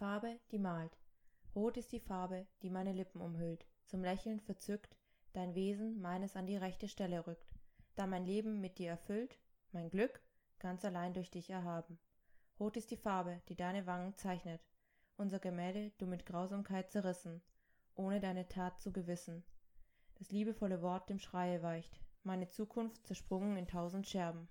Farbe, die malt. Rot ist die Farbe, die meine Lippen umhüllt, zum Lächeln verzückt, dein Wesen meines an die rechte Stelle rückt, da mein Leben mit dir erfüllt, mein Glück ganz allein durch dich erhaben. Rot ist die Farbe, die deine Wangen zeichnet, unser Gemälde du mit Grausamkeit zerrissen, ohne deine Tat zu gewissen. Das liebevolle Wort dem Schreie weicht, meine Zukunft zersprungen in tausend Scherben.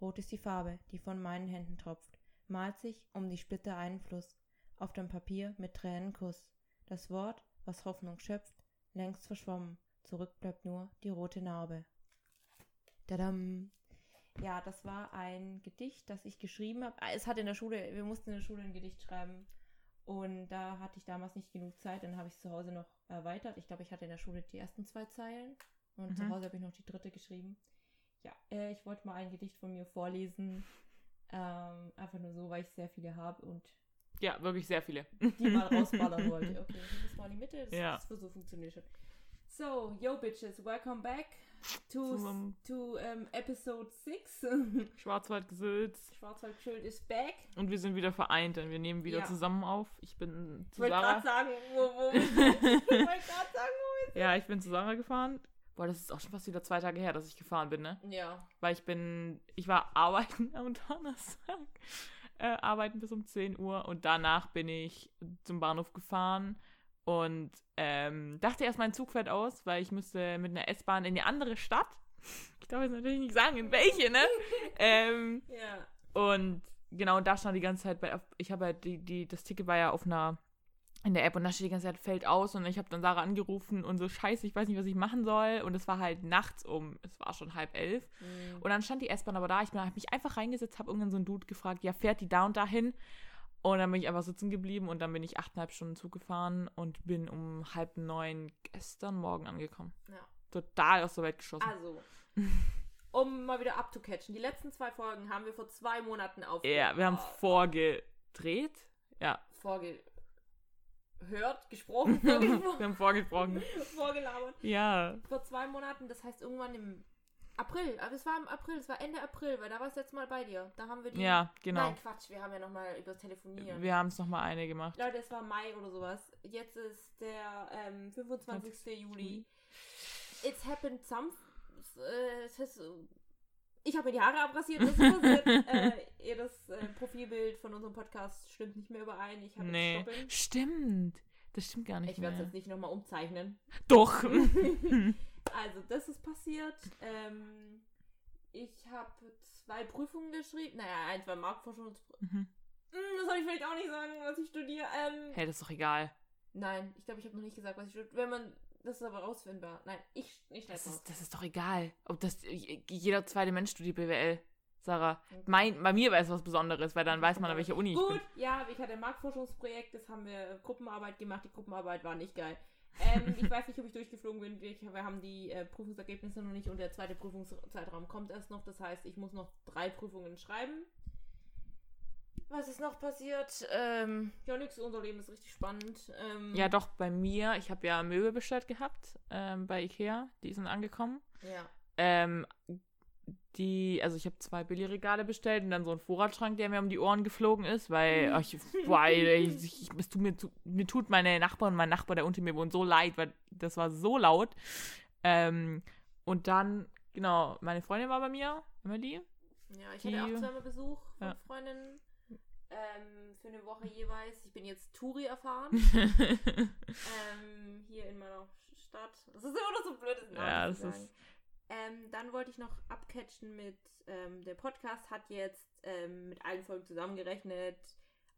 Rot ist die Farbe, die von meinen Händen tropft, malt sich um die Splitter einen Fluss, auf dem Papier mit Tränenkuss. Das Wort, was Hoffnung schöpft, längst verschwommen, zurück bleibt nur die rote Narbe. Tadam. Ja, das war ein Gedicht, das ich geschrieben habe. Ah, Es hat in der Schule, wir mussten in der Schule ein Gedicht schreiben. Und da hatte ich damals nicht genug Zeit, dann habe ich es zu Hause noch erweitert. Ich glaube, ich hatte in der Schule die ersten zwei Zeilen und zu Mhm. Hause habe ich noch die dritte geschrieben. Ja, äh, ich wollte mal ein Gedicht von mir vorlesen. Ähm, einfach nur so, weil ich sehr viele habe und Ja, wirklich sehr viele. die mal rausballern wollte. Okay, ich muss mal in die Mitte. Das, Ja. das so funktioniert schon. So, yo bitches, welcome back to, Zum- to um, episode 6. Schwarzwaldgesülz. Schwarzwaldschild is back. Und wir sind wieder vereint, denn wir nehmen wieder Ja. zusammen auf. Ich bin Ich zu wollte gerade Sarah. sagen, wo, wo wir sind. Ich wollte gerade sagen, wo wir Ja, ich bin zu Sarah gefahren. Boah, das ist auch schon fast wieder zwei Tage her, dass ich gefahren bin, ne? sind. Ja. Weil ich bin, ich war arbeiten am Donnerstag. Äh, arbeiten bis um 10 Uhr und danach bin ich zum Bahnhof gefahren und ähm, dachte erst, mein Zug fährt aus, weil ich müsste mit einer S-Bahn in die andere Stadt. Ich darf jetzt natürlich nicht sagen, in welche, ne? ähm, Ja. und genau, da stand die ganze Zeit bei, ich habe halt die, die, das Ticket war ja auf einer, in der App und da steht die ganze Zeit, fällt aus und ich habe dann Sarah angerufen und so, scheiße, ich weiß nicht, was ich machen soll und es war halt nachts um, es war schon halb elf Mhm. und dann stand die S-Bahn aber da, ich habe mich einfach reingesetzt, habe irgendwann so einen Dude gefragt, ja, fährt die da und dahin? Und dann bin ich einfach sitzen geblieben und dann bin ich achteinhalb Stunden Zug gefahren und bin um halb neun gestern Morgen angekommen. ja. Total aus der Welt geschossen. Also, um mal wieder abzucatchen. Die letzten zwei Folgen haben wir vor zwei Monaten auf ja, wir haben vorgedreht. Ja, vorgehört, gesprochen, wir haben vorgesprochen. vorgelabert. Ja, Vor zwei Monaten, das heißt irgendwann im April. Aber es war im April, es war Ende April, weil da war es letztes Mal bei dir. Da haben wir die. ja, genau. Nein, Quatsch, wir haben ja nochmal übers Telefonieren. Wir haben es nochmal eine gemacht. Leute, es war Mai oder sowas. Jetzt ist der ähm, 25. Juli. It's happened some. Äh, es ist, ich habe mir die Haare abrasiert. Das ist passiert. äh, das äh, Profilbild von unserem Podcast stimmt nicht mehr überein. Ich habe Nee, Stoppeln. stimmt. Das stimmt gar nicht Ich werde es mehr. jetzt nicht nochmal umzeichnen. Doch. Also, das ist passiert. Ähm, ich habe zwei Prüfungen geschrieben. Naja, eins war Marktforschungsprüfung. Mhm. das soll ich vielleicht auch nicht sagen, was ich studiere. Ähm, hey, das ist doch egal. Nein, ich glaube, ich habe noch nicht gesagt, was ich studiere. Wenn man, das ist aber rausfindbar. Nein, ich, ich schneide Das raus. ist, das ist doch egal. Ob das jeder zweite Mensch studiert BWL. Sarah. Okay. Mein, bei mir wäre es was Besonderes, weil dann weiß man, an welcher Uni ich Gut, bin. ja, ich hatte ein Marktforschungsprojekt, das haben wir Gruppenarbeit gemacht. Die Gruppenarbeit war nicht geil. Ähm, ich weiß nicht, ob ich durchgeflogen bin. Ich, wir haben die äh, Prüfungsergebnisse noch nicht und der zweite Prüfungszeitraum kommt erst noch. Das heißt, ich muss noch drei Prüfungen schreiben. Was ist noch passiert? Ähm, ja, nix, unser Leben ist richtig spannend. Ähm, Ja, doch, bei mir. Ich habe ja Möbel bestellt gehabt ähm, bei Ikea. Die sind angekommen. Ja. Ähm, die, also ich habe zwei Billigregale bestellt und dann so einen Vorratsschrank, der mir um die Ohren geflogen ist, weil ich, boah, ich, ich, es tut mir, zu- mir tut meine Nachbarn und mein Nachbar, der unter mir wohnt, so leid, weil das war so laut. Ähm, und dann, genau, meine Freundin war bei mir, Emily. Ja, ich Die- hatte auch zweimal Besuch von Ja. Freundinnen. Ähm, für eine Woche jeweils. Ich bin jetzt Touri erfahren. ähm, hier in meiner Stadt. Das ist immer noch so ein blödes Name. ja, das ist, Ähm, dann wollte ich noch abcatchen mit, ähm, der Podcast hat jetzt ähm, mit allen Folgen zusammengerechnet.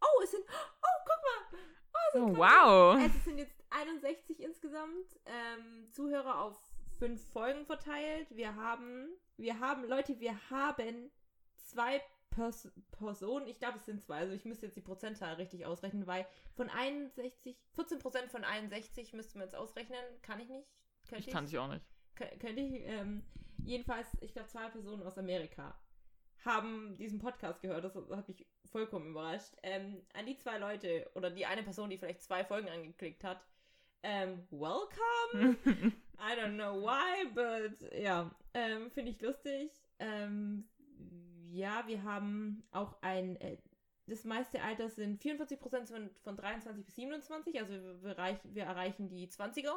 Oh, es sind, oh, guck mal. Oh, sind oh, wow. Also es sind jetzt 61 insgesamt ähm, Zuhörer auf fünf Folgen verteilt. Wir haben, wir haben, Leute, wir haben zwei Pers Personen, ich glaube es sind zwei, also ich müsste jetzt die Prozentzahl richtig ausrechnen, weil von 61, 14% von 61 müsste man jetzt ausrechnen, kann ich nicht. Könnte Ich kann es auch nicht. Kö- könnte ich. Ähm, jedenfalls, ich glaube, zwei Personen aus Amerika haben diesen Podcast gehört. Das hat mich vollkommen überrascht. Ähm, an die zwei Leute oder die eine Person, die vielleicht zwei Folgen angeklickt hat. Ähm, welcome. I don't know why, but ja, ähm, finde ich lustig. Ähm, ja, wir haben auch ein äh, das meiste Alter sind 44% von, von 23 bis 27, also wir, wir, reich, wir erreichen die 20er.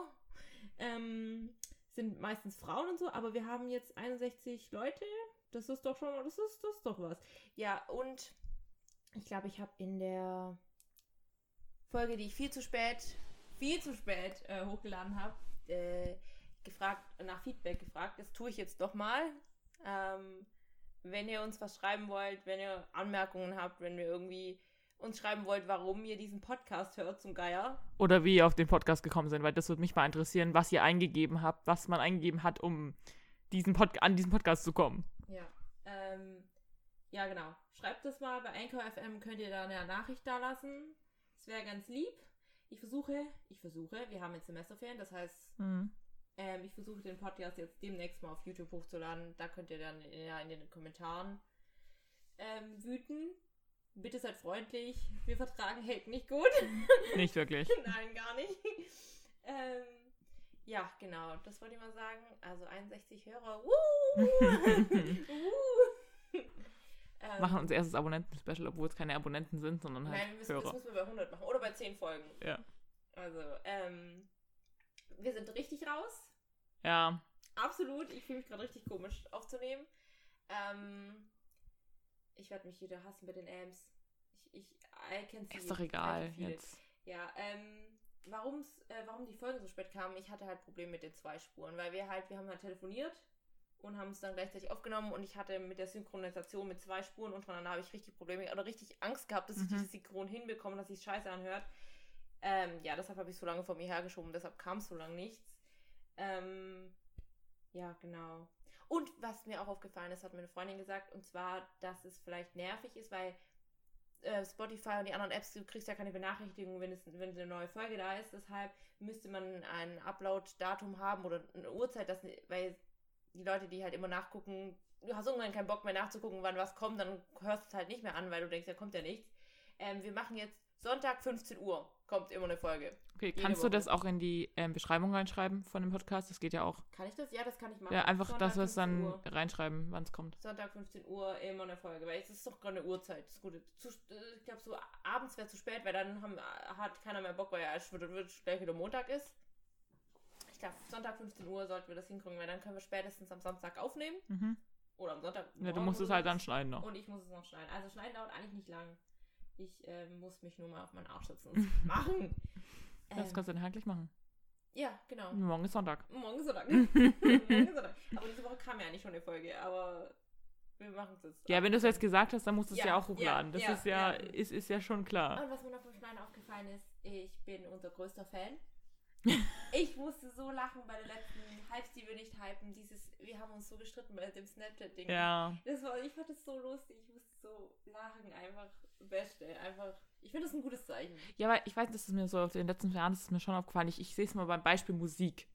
Ähm, sind meistens Frauen und so, aber wir haben jetzt 61 Leute. Das ist doch schon, das ist, das ist doch was. Ja, und ich glaube, ich habe in der Folge, die ich viel zu spät, viel zu spät äh, hochgeladen habe, äh, gefragt, nach Feedback gefragt. Das tue ich jetzt doch mal. Ähm, wenn ihr uns was schreiben wollt, wenn ihr Anmerkungen habt, wenn ihr irgendwie uns schreiben wollt, warum ihr diesen Podcast hört zum Geier. Oder wie ihr auf den Podcast gekommen seid, weil das würde mich mal interessieren, was ihr eingegeben habt, was man eingegeben hat, um diesen Pod an diesen Podcast zu kommen. Ja. Ähm, ja, genau. Schreibt das mal. Bei Anchor FM könnt ihr da eine Nachricht da lassen. Das wäre ganz lieb. Ich versuche, ich versuche, wir haben jetzt Semesterferien, das heißt, Mhm. Ähm, ich versuche den Podcast jetzt demnächst mal auf YouTube hochzuladen. Da könnt ihr dann ja, in den Kommentaren ähm, wüten. Bitte seid freundlich. Wir vertragen Hate nicht gut. Nicht wirklich. Nein, gar nicht. ähm, ja, genau. Das wollte ich mal sagen. Also 61 Hörer. Woo! Ähm, Machen unser erstes Abonnenten-Special, obwohl es keine Abonnenten sind, sondern halt Nein, wir müssen, das Hörer. müssen wir bei 100 machen. Oder bei 10 Folgen. Ja. Also, ähm, wir sind richtig raus. Ja, Absolut. Ich fühle mich gerade richtig komisch aufzunehmen. Ähm, ich werde mich wieder hassen mit den Ams. Ich, ich, I can see ist doch egal jetzt. Ja, ähm, warum's, äh, warum die Folgen so spät kamen, ich hatte halt Probleme mit den zwei Spuren, weil wir halt, wir haben halt telefoniert und haben es dann gleichzeitig aufgenommen und ich hatte mit der Synchronisation mit zwei Spuren untereinander habe ich richtig Probleme oder richtig Angst gehabt, dass ich Mhm. dieses Synchron hinbekomme, dass sich scheiße anhört. Ähm, ja, deshalb habe ich so lange vor mir hergeschoben, deshalb kam so lange nichts. Ähm, ja, genau. Und was mir auch aufgefallen ist, hat meine Freundin gesagt, und zwar, dass es vielleicht nervig ist, weil äh, Spotify und die anderen Apps, du kriegst ja keine Benachrichtigung, wenn, es, wenn eine neue Folge da ist. Deshalb müsste man ein Upload-Datum haben oder eine Uhrzeit, das, weil die Leute, die halt immer nachgucken, du hast irgendwann keinen Bock mehr nachzugucken, wann was kommt, dann hörst du es halt nicht mehr an, weil du denkst, da kommt ja nichts. Ähm, wir machen jetzt Sonntag 15 Uhr, kommt immer eine Folge. Okay, Jede kannst du Woche. das auch in die ähm, Beschreibung reinschreiben von dem Podcast? Das geht ja auch. Kann ich das? Ja, das kann ich machen. Ja, einfach, Sonntag dass wir es 15 dann Uhr. reinschreiben, wann es kommt. Sonntag 15 Uhr immer eine Folge, weil es ist doch gerade eine Uhrzeit. Das ist gut. Zu, äh, ich glaube, so abends wäre zu spät, weil dann haben, hat keiner mehr Bock, weil ja es wird, wird gleich wieder Montag ist. Ich glaube, Sonntag 15 Uhr sollten wir das hinkriegen, weil dann können wir spätestens am Samstag aufnehmen. Mhm. Oder am Sonntag. Ja, du musst es halt dann schneiden noch. Und ich muss es noch schneiden. Also schneiden dauert eigentlich nicht lang. Ich äh, muss mich nur mal auf meinen Arsch setzen und es machen. Das Ähm, kannst du dann halt gleich machen. ja, genau. Morgen ist Sonntag. Morgen ist Sonntag. Morgen ist Sonntag. Aber diese Woche kam ja eigentlich schon eine Folge, aber wir machen es jetzt. Ja, wenn du es jetzt gesagt hast, dann musst du es Ja, ja, auch ja, hochladen. das ja, ist ja, ja. Ist, ist ja schon klar. Und was mir noch vom Schneiden aufgefallen ist, ich bin unser größter Fan. Ich musste so lachen bei der letzten Hypes, die wir nicht hypen. Dieses, wir haben uns so gestritten bei dem Snapchat-Ding. Ja. Das war, ich fand das so lustig. Ich musste so lachen. Einfach Beste. Einfach. Ich finde das ein gutes Zeichen. Ja, aber ich weiß, das ist mir so auf den letzten Jahren das ist mir schon aufgefallen. Ich, ich sehe es mal beim Beispiel Musik.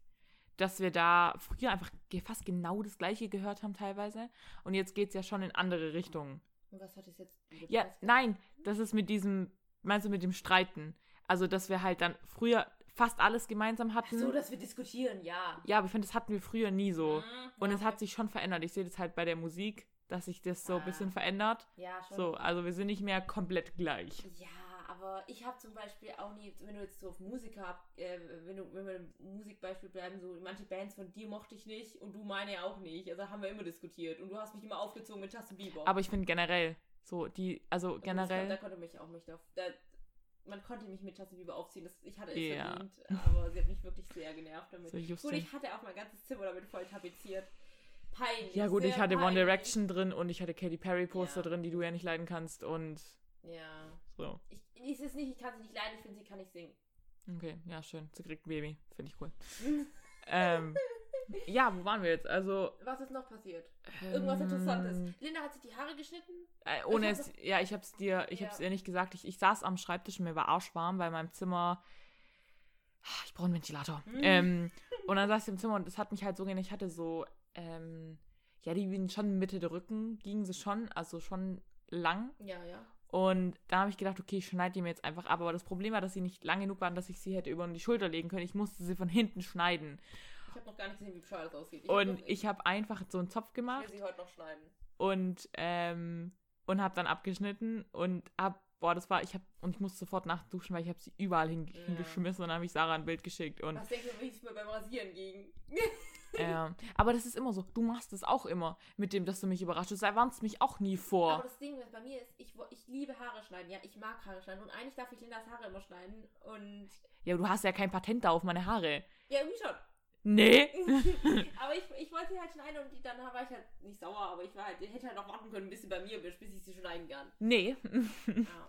Dass wir da früher einfach fast genau das Gleiche gehört haben teilweise. Und jetzt geht es ja schon in andere Richtungen. Und was hat es jetzt? Ja, nein, das ist mit diesem, meinst du mit dem Streiten? Also, dass wir halt dann früher fast alles gemeinsam hatten. So, dass wir diskutieren, ja. ja, aber ich finde, das hatten wir früher nie so. Mhm, Und es okay. hat sich schon verändert. Ich sehe das halt bei der Musik, dass sich das so ein Ah. bisschen verändert. Ja, schon. So, also wir sind nicht mehr komplett gleich. Ja, aber ich habe zum Beispiel auch nie, wenn du jetzt so auf Musiker, äh, wenn, du, wenn wir im Musikbeispiel bleiben, so manche Bands von dir mochte ich nicht und du meine auch nicht. Also haben wir immer diskutiert und du hast mich immer aufgezogen mit Justin Bieber. Aber ich finde generell, so die, also das kon- Da generell, konnte mich auch mich auf, da, man konnte mich mit Justin Bieber aufziehen. Das, ich hatte es Ja. verdient, aber sie hat mich wirklich sehr genervt damit. so Gut, ich hatte auch mein ganzes Zimmer damit voll tapeziert. Peinlich. Ja gut, ich hatte One peinlich. Direction drin und ich hatte Katy Perry Poster Ja. drin, die du ja nicht leiden kannst und Ja. so. Ich, ist es nicht, ich kann sie nicht leiden, ich finde, sie kann nicht singen. Okay, ja schön. Sie kriegt ein Baby, finde ich cool. ähm, ja, wo waren wir jetzt? Also Was ist noch passiert? Irgendwas Interessantes. ähm, Linda hat sich die Haare geschnitten. Äh, ohne es, ja, ich hab's dir, ich Ja. hab's dir nicht gesagt. Ich, ich saß am Schreibtisch und mir war arschwarm, weil in meinem Zimmer. Ich brauche einen Ventilator. Mhm. Ähm, und dann saß ich im Zimmer und es hat mich halt so gehen. Ich hatte so, ähm, ja, die gingen schon Mitte der Rücken, gingen sie schon, also schon lang. Ja, ja. Und da habe ich gedacht, okay, ich schneide die mir jetzt einfach ab. Aber das Problem war, dass sie nicht lang genug waren, dass ich sie hätte über die Schulter legen können. Ich musste sie von hinten schneiden. Ich habe noch gar nicht gesehen, wie bescheuert das aussieht. Ich Und ich habe einfach so einen Zopf ich gemacht. will sie heute noch schneiden. und ähm, und habe dann abgeschnitten und hab boah, das war, ich hab, und ich musste sofort nachduschen, weil ich habe sie überall hin, Ja. hingeschmissen und dann habe ich Sarah ein Bild geschickt und Was denkst du, wie es mir beim Rasieren ging? ähm, aber das ist immer so, du machst es auch immer mit dem, dass du mich überrascht. Du warnst mich auch nie vor. Aber das Ding, was bei mir ist, ich, ich liebe Haare schneiden. Ja, ich mag Haare schneiden. Und eigentlich darf ich Lindas Haare immer schneiden. Und Ja, du hast ja kein Patent da auf meine Haare. ja, irgendwie schon. Nee. aber ich, ich wollte sie halt schneiden und die, dann war ich halt nicht sauer, aber ich war halt, ich hätte halt noch warten können, bis sie bei mir bist, bis ich sie schneiden kann. Nee. Ja.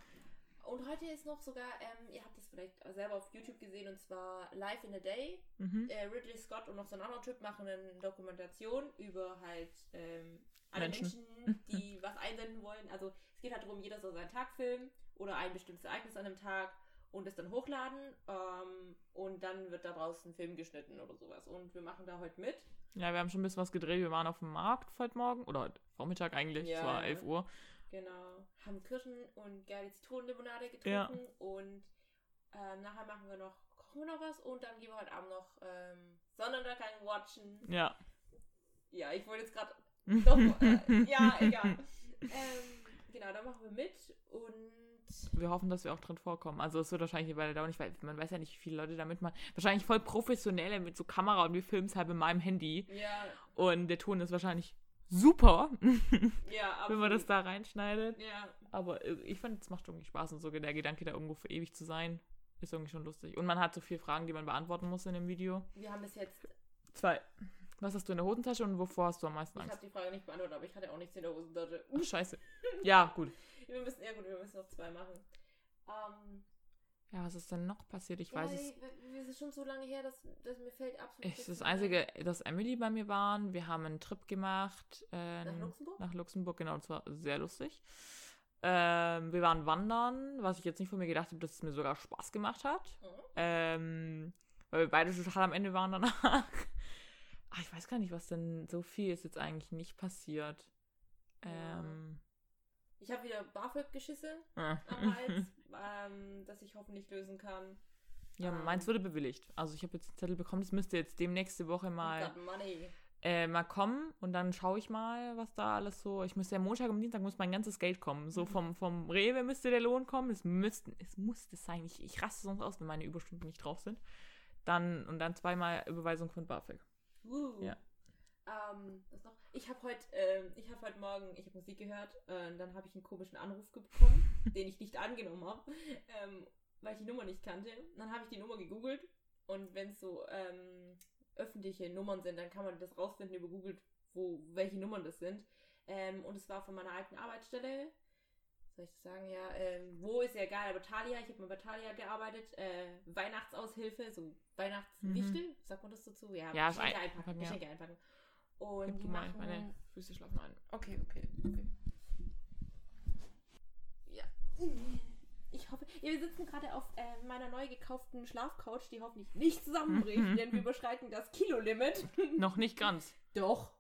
Und heute ist noch sogar, ähm, ihr habt das vielleicht selber auf YouTube gesehen, und zwar Live in a Day. mhm. Äh, Ridley Scott und noch so ein anderer Typ machen eine Dokumentation über halt ähm, alle Menschen. Menschen, die was einsenden wollen. Also es geht halt darum, jeder soll seinen Tag filmen oder ein bestimmtes Ereignis an einem Tag und es dann hochladen ähm, und dann wird daraus ein Film geschnitten oder sowas. Und wir machen da heute mit. Ja, wir haben schon ein bisschen was gedreht. Wir waren auf dem Markt heute Morgen. Oder heute Vormittag eigentlich. Ja, es war ja. 11 Uhr. Genau. Haben Kirschen und geile Zitronenlimonade getrunken Ja. und ähm, nachher machen wir noch, kochen wir noch was und dann gehen wir heute Abend noch ähm, Sonnenuntergang watchen. Ja. Ja, ich wollte jetzt gerade doch, äh, ja, egal. ähm, genau, da machen wir mit und Wir hoffen, dass wir auch drin vorkommen. Also es wird wahrscheinlich eine Weile dauern. Ich weiß, man weiß ja nicht, wie viele Leute da mitmachen. Wahrscheinlich voll professionelle mit so Kamera und wir filmen es halt mit meinem Handy. ja, Und der Ton ist wahrscheinlich super, ja, absolut. wenn man das da reinschneidet. Ja, Aber äh, ich fand, es macht irgendwie Spaß und so der Gedanke, da irgendwo für ewig zu sein, ist irgendwie schon lustig. Und man hat so viele Fragen, die man beantworten muss in dem Video. wir haben bis jetzt, Zwei. Was hast du in der Hosentasche und wovor hast du am meisten ich Angst? habe die Frage nicht beantwortet, aber ich hatte auch nichts in der Hosentasche. Ach, scheiße. Ja, gut. Wir müssen, ja gut, wir müssen noch zwei machen. Ähm, Ja, was ist denn noch passiert? Ich ja, weiß es. Es ist schon so lange her, dass, dass mir fällt absolut Es ist das. Einzige, dass Emily bei mir waren. Wir haben einen Trip gemacht. Äh, Nach Luxemburg? Nach Luxemburg, genau. Das war sehr lustig. Ähm, wir waren wandern, was ich jetzt nicht von mir gedacht habe, dass es mir sogar Spaß gemacht hat. Mhm. Ähm, weil wir beide total am Ende waren danach. Ach, ich weiß gar nicht, was denn so viel ist jetzt eigentlich nicht passiert. Ähm, Ich habe wieder BAföG-Geschisse äh. am Hals, ähm, das ich hoffentlich lösen kann. ja, Ähm. meins wurde bewilligt. Also ich habe jetzt einen Zettel bekommen, das müsste jetzt demnächste Woche mal, money. äh, mal kommen und dann schaue ich mal, was da alles so. Ich müsste ja Montag und Dienstag muss mein ganzes Geld kommen. So Mhm. vom, vom Rewe müsste der Lohn kommen. Es müsste, es muss das sein. Ich, ich raste sonst aus, wenn meine Überstunden nicht drauf sind. Dann und dann zweimal Überweisung von BAföG. Uh. Ja. Ähm, was noch? Ich habe heute, ähm, ich habe heute Morgen, ich habe Musik gehört, äh, und dann habe ich einen komischen Anruf bekommen, den ich nicht angenommen habe, ähm, weil ich die Nummer nicht kannte. Dann habe ich die Nummer gegoogelt und wenn es so ähm, öffentliche Nummern sind, dann kann man das rausfinden über Google, wo welche Nummern das sind. Ähm, und es war von meiner alten Arbeitsstelle. Soll ich das sagen? Ja, ähm, wo ist ja egal, aber Thalia, ich habe mal bei Thalia gearbeitet, äh, Weihnachtsaushilfe, so Weihnachtswichtel, sagt man das dazu? Ja, Ja, Geschenke ein- einpacken, einpacken, ja. Und Gib die du mal, machen, meine Füße schlafen ein. Okay, okay, okay. Ja. Ich hoffe, ja, wir sitzen gerade auf äh, meiner neu gekauften Schlafcouch, die hoffentlich nicht zusammenbricht, denn wir überschreiten das Kilolimit. Noch nicht ganz. Doch.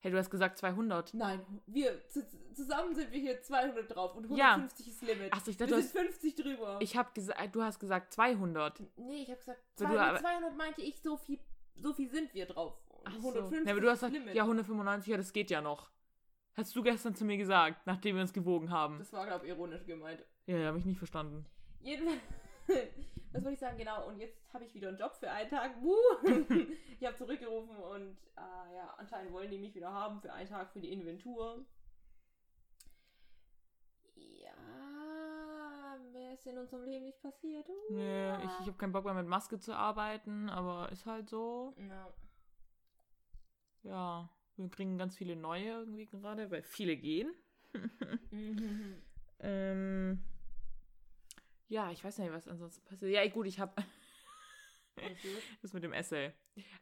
Hey, du hast gesagt 200. Nein, wir zu, zusammen sind wir hier 200 drauf und Ja. 150 ist Limit. Achso, ich dachte, wir du sind hast, 50 drüber. ich hab gesagt, du hast gesagt 200. nee, ich habe gesagt, Weil 200, du aber- 200 meinte ich, so viel, so viel sind wir drauf. Und Ach so. 150 Ja, aber du hast gesagt, Limit. ja, 195, ja, das geht ja noch. Hast du gestern zu mir gesagt, nachdem wir uns gewogen haben. Das war, glaube ich, ironisch gemeint. Ja, ja, habe ich nicht verstanden. Jedenfalls, was wollte ich sagen, genau, und jetzt habe ich wieder einen Job für einen Tag. Ich habe zurückgerufen und äh, ja, anscheinend wollen die mich wieder haben für einen Tag für die Inventur. Ja, mehr ist in unserem Leben nicht passiert. Uh, Nee, ich, ich habe keinen Bock mehr mit Maske zu arbeiten, aber ist halt so. ja. Ja, wir kriegen ganz viele neue irgendwie gerade, weil viele gehen. Mhm. Ähm, ja, ich weiß nicht, was ansonsten passiert. Ja, gut, ich habe das mit dem Essay.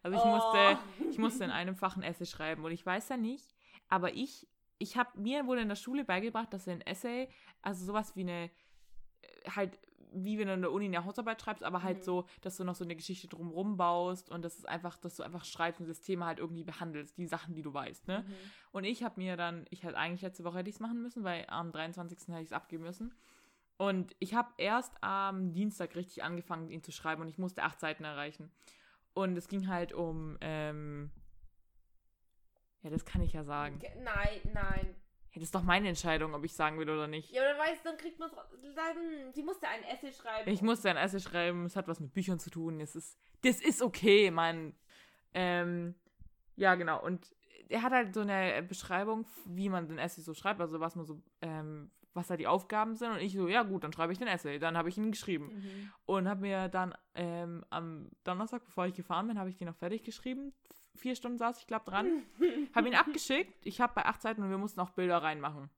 Also ich Oh. musste, ich musste in einem Fach ein Essay schreiben und ich weiß ja nicht, aber ich, ich habe mir wurde in der Schule beigebracht, dass ein Essay, also sowas wie eine, äh, halt wie wenn du in der Uni eine Hausarbeit schreibst, aber halt Mhm. so, dass du noch so eine Geschichte drumrum baust und das ist einfach, dass du einfach schreibst und das Thema halt irgendwie behandelst, die Sachen, die du weißt, ne? Mhm. Und ich habe mir dann, ich hätte eigentlich letzte Woche hätte ich es machen müssen, weil am 23. hätte ich es abgeben müssen. Und ich habe erst am Dienstag richtig angefangen, ihn zu schreiben und ich musste acht Seiten erreichen. Und es ging halt um, ähm, ja, das kann ich ja sagen. Ge- Nein, nein. Ja, das ist doch meine Entscheidung, ob ich sagen will oder nicht. Ja, aber dann weißt dann kriegt man dann, sie musste ein Essay schreiben. Ich musste ein Essay schreiben, es hat was mit Büchern zu tun, es ist, das ist okay, Mann. Ähm, ja, genau, und er hat halt so eine Beschreibung, wie man den Essay so schreibt, also was man so, ähm, was da die Aufgaben sind. Und ich so, ja gut, dann schreibe ich den Essay. Dann habe ich ihn geschrieben. Mhm. Und habe mir dann ähm, am Donnerstag, bevor ich gefahren bin, habe ich den noch fertig geschrieben. Vier Stunden saß ich, glaube dran. habe ihn abgeschickt. Ich habe bei acht Seiten und wir mussten auch Bilder reinmachen.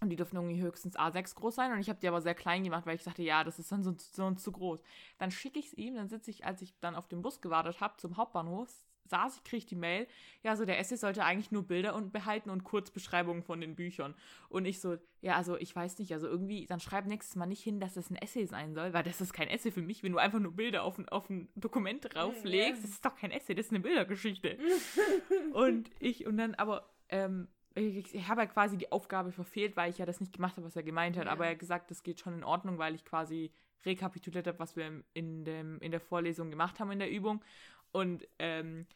Und die dürfen irgendwie höchstens A6 groß sein. Und ich habe die aber sehr klein gemacht, weil ich dachte, ja, das ist dann so, so zu groß. Dann schicke ich es ihm. Dann sitze ich, als ich dann auf den Bus gewartet habe, zum Hauptbahnhof, saß ich, kriege die Mail. Ja, so der Essay sollte eigentlich nur Bilder und behalten und Kurzbeschreibungen von den Büchern. Und ich so, ja, also ich weiß nicht, also irgendwie, dann schreib nächstes Mal nicht hin, dass es ein Essay sein soll, weil das ist kein Essay für mich, wenn du einfach nur Bilder auf ein, auf ein Dokument drauflegst. Das ist doch kein Essay, das ist eine Bildergeschichte. und ich, und dann aber, ähm, ich, ich habe ja quasi die Aufgabe verfehlt, weil ich ja das nicht gemacht habe, was er gemeint hat. Ja. Aber er hat gesagt, das geht schon in Ordnung, weil ich quasi rekapituliert habe, was wir in, dem, in der Vorlesung gemacht haben in der Übung. Und ähm,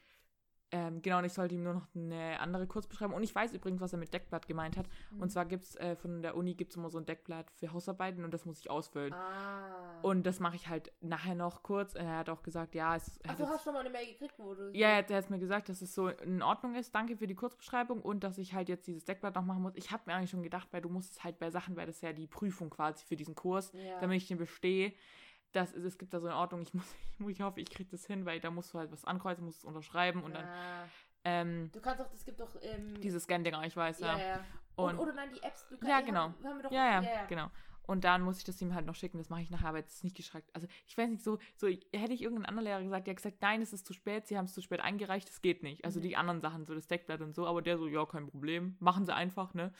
ähm, genau, und ich sollte ihm nur noch eine andere Kurzbeschreibung. Und ich weiß übrigens, was er mit Deckblatt gemeint hat. Mhm. Und zwar gibt es äh, von der Uni gibt's immer so ein Deckblatt für Hausarbeiten und das muss ich ausfüllen. Ah. Und das mache ich halt nachher noch kurz. Er hat auch gesagt, ja, es Ach, du hast schon mal eine Mail gekriegt, wo du. ja, er hat- er hat mir gesagt, dass es so in Ordnung ist. Danke für die Kurzbeschreibung und dass ich halt jetzt dieses Deckblatt noch machen muss. Ich habe mir eigentlich schon gedacht, weil du musst es halt bei Sachen, weil das ja die Prüfung quasi für diesen Kurs, Ja. damit ich den bestehe. Das ist, es gibt da so eine Ordnung. Ich muss, ich, hoffe, ich kriege das hin, weil da musst du halt was ankreuzen, musst es unterschreiben und dann Ah. ähm, Du kannst doch, es gibt doch. Ähm, diese Scan-Dinger, ich weiß, ja, ja. ja. Und, Und, oder nein, die Apps. Du Ja, die genau. Haben, haben wir doch, ja, ja, genau. Und dann muss ich das ihm halt noch schicken. Das mache ich nachher, aber jetzt ist nicht geschreckt. Also ich weiß nicht, so, so hätte ich irgendein anderer Lehrer gesagt, der hat gesagt, nein, es ist zu spät, sie haben es zu spät eingereicht, das geht nicht. Also Mhm. die anderen Sachen, so das Deckblatt und so, aber der so, ja, kein Problem, machen sie einfach, ne?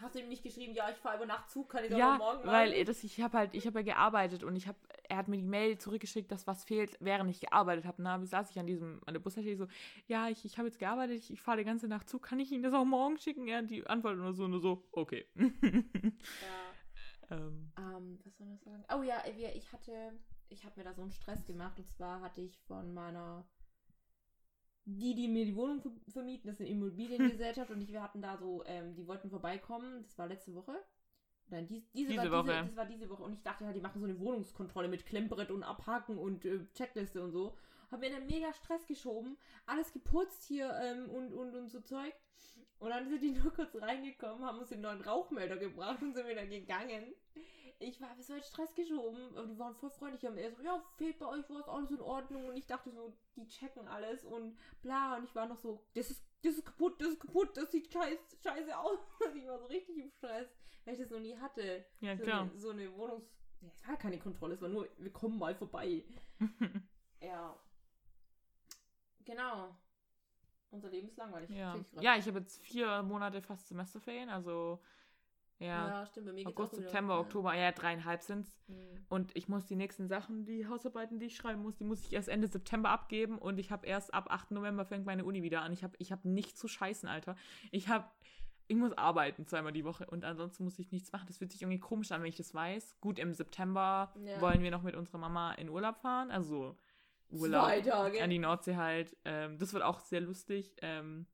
Hast du ihm nicht geschrieben, ja, ich fahre über Nacht Zug, kann ich Ja, morgen weil machen? das, ich habe halt, ich habe ja gearbeitet und ich habe, er hat mir die Mail zurückgeschickt, dass was fehlt, während ich gearbeitet habe. Und dann saß ich an diesem, an der Bushaltestelle so, ja, ich, ich habe jetzt gearbeitet, ich, ich fahre die ganze Nacht Zug, kann ich Ihnen das auch morgen schicken? Er hat die Antwort nur so, nur so, okay. Ja. ähm, Ähm, was soll man sagen? Oh ja, ich hatte, ich habe mir da so einen Stress gemacht und zwar hatte ich von meiner, die, die mir die Wohnung ver- vermieten, das ist eine Immobiliengesellschaft und ich, wir hatten da so, ähm, die wollten vorbeikommen, das war letzte Woche. Nein, dies, diese, Diese war, Woche. Diese, das war diese Woche und ich dachte halt, die machen so eine Wohnungskontrolle mit Klemmbrett und Abhaken und äh, Checkliste und so. Hab mir dann mega Stress geschoben, alles geputzt hier ähm, und, und, und so Zeug. Und dann sind die nur kurz reingekommen, haben uns den neuen Rauchmelder gebracht und sind wieder gegangen. Ich war so in Stress geschoben. Und die waren voll freundlich. Und er so, ja, fehlt bei euch was, alles in Ordnung. Und ich dachte so, die checken alles und bla. Und ich war noch so, das ist, das ist kaputt, das ist kaputt, das sieht scheiß, scheiße aus. Ich war so richtig im Stress, weil ich das noch nie hatte. ja, so, klar. Eine, so eine Wohnungs... Ja, es war keine Kontrolle, es war nur, wir kommen mal vorbei. Ja. Genau. Unser Leben ist langweilig. Ja, ich ja ich habe jetzt vier Monate fast Semesterferien, also ja, ja stimmt. Bei mir August. September. Oktober, ja, dreieinhalb sind's. Mhm. Und ich muss die nächsten Sachen, die Hausarbeiten, die ich schreiben muss, die muss ich erst Ende September abgeben und ich habe erst ab 8. November fängt meine Uni wieder an. Ich habe ich hab nichts zu scheißen, Alter. Ich habe ich muss arbeiten zweimal die Woche und ansonsten muss ich nichts machen. Das fühlt sich irgendwie komisch an, wenn ich das weiß. Gut, im September Ja. wollen wir noch mit unserer Mama in Urlaub fahren, also Urlaub Zwei Tage. an die Nordsee halt. Ähm, das wird auch sehr lustig. Ähm,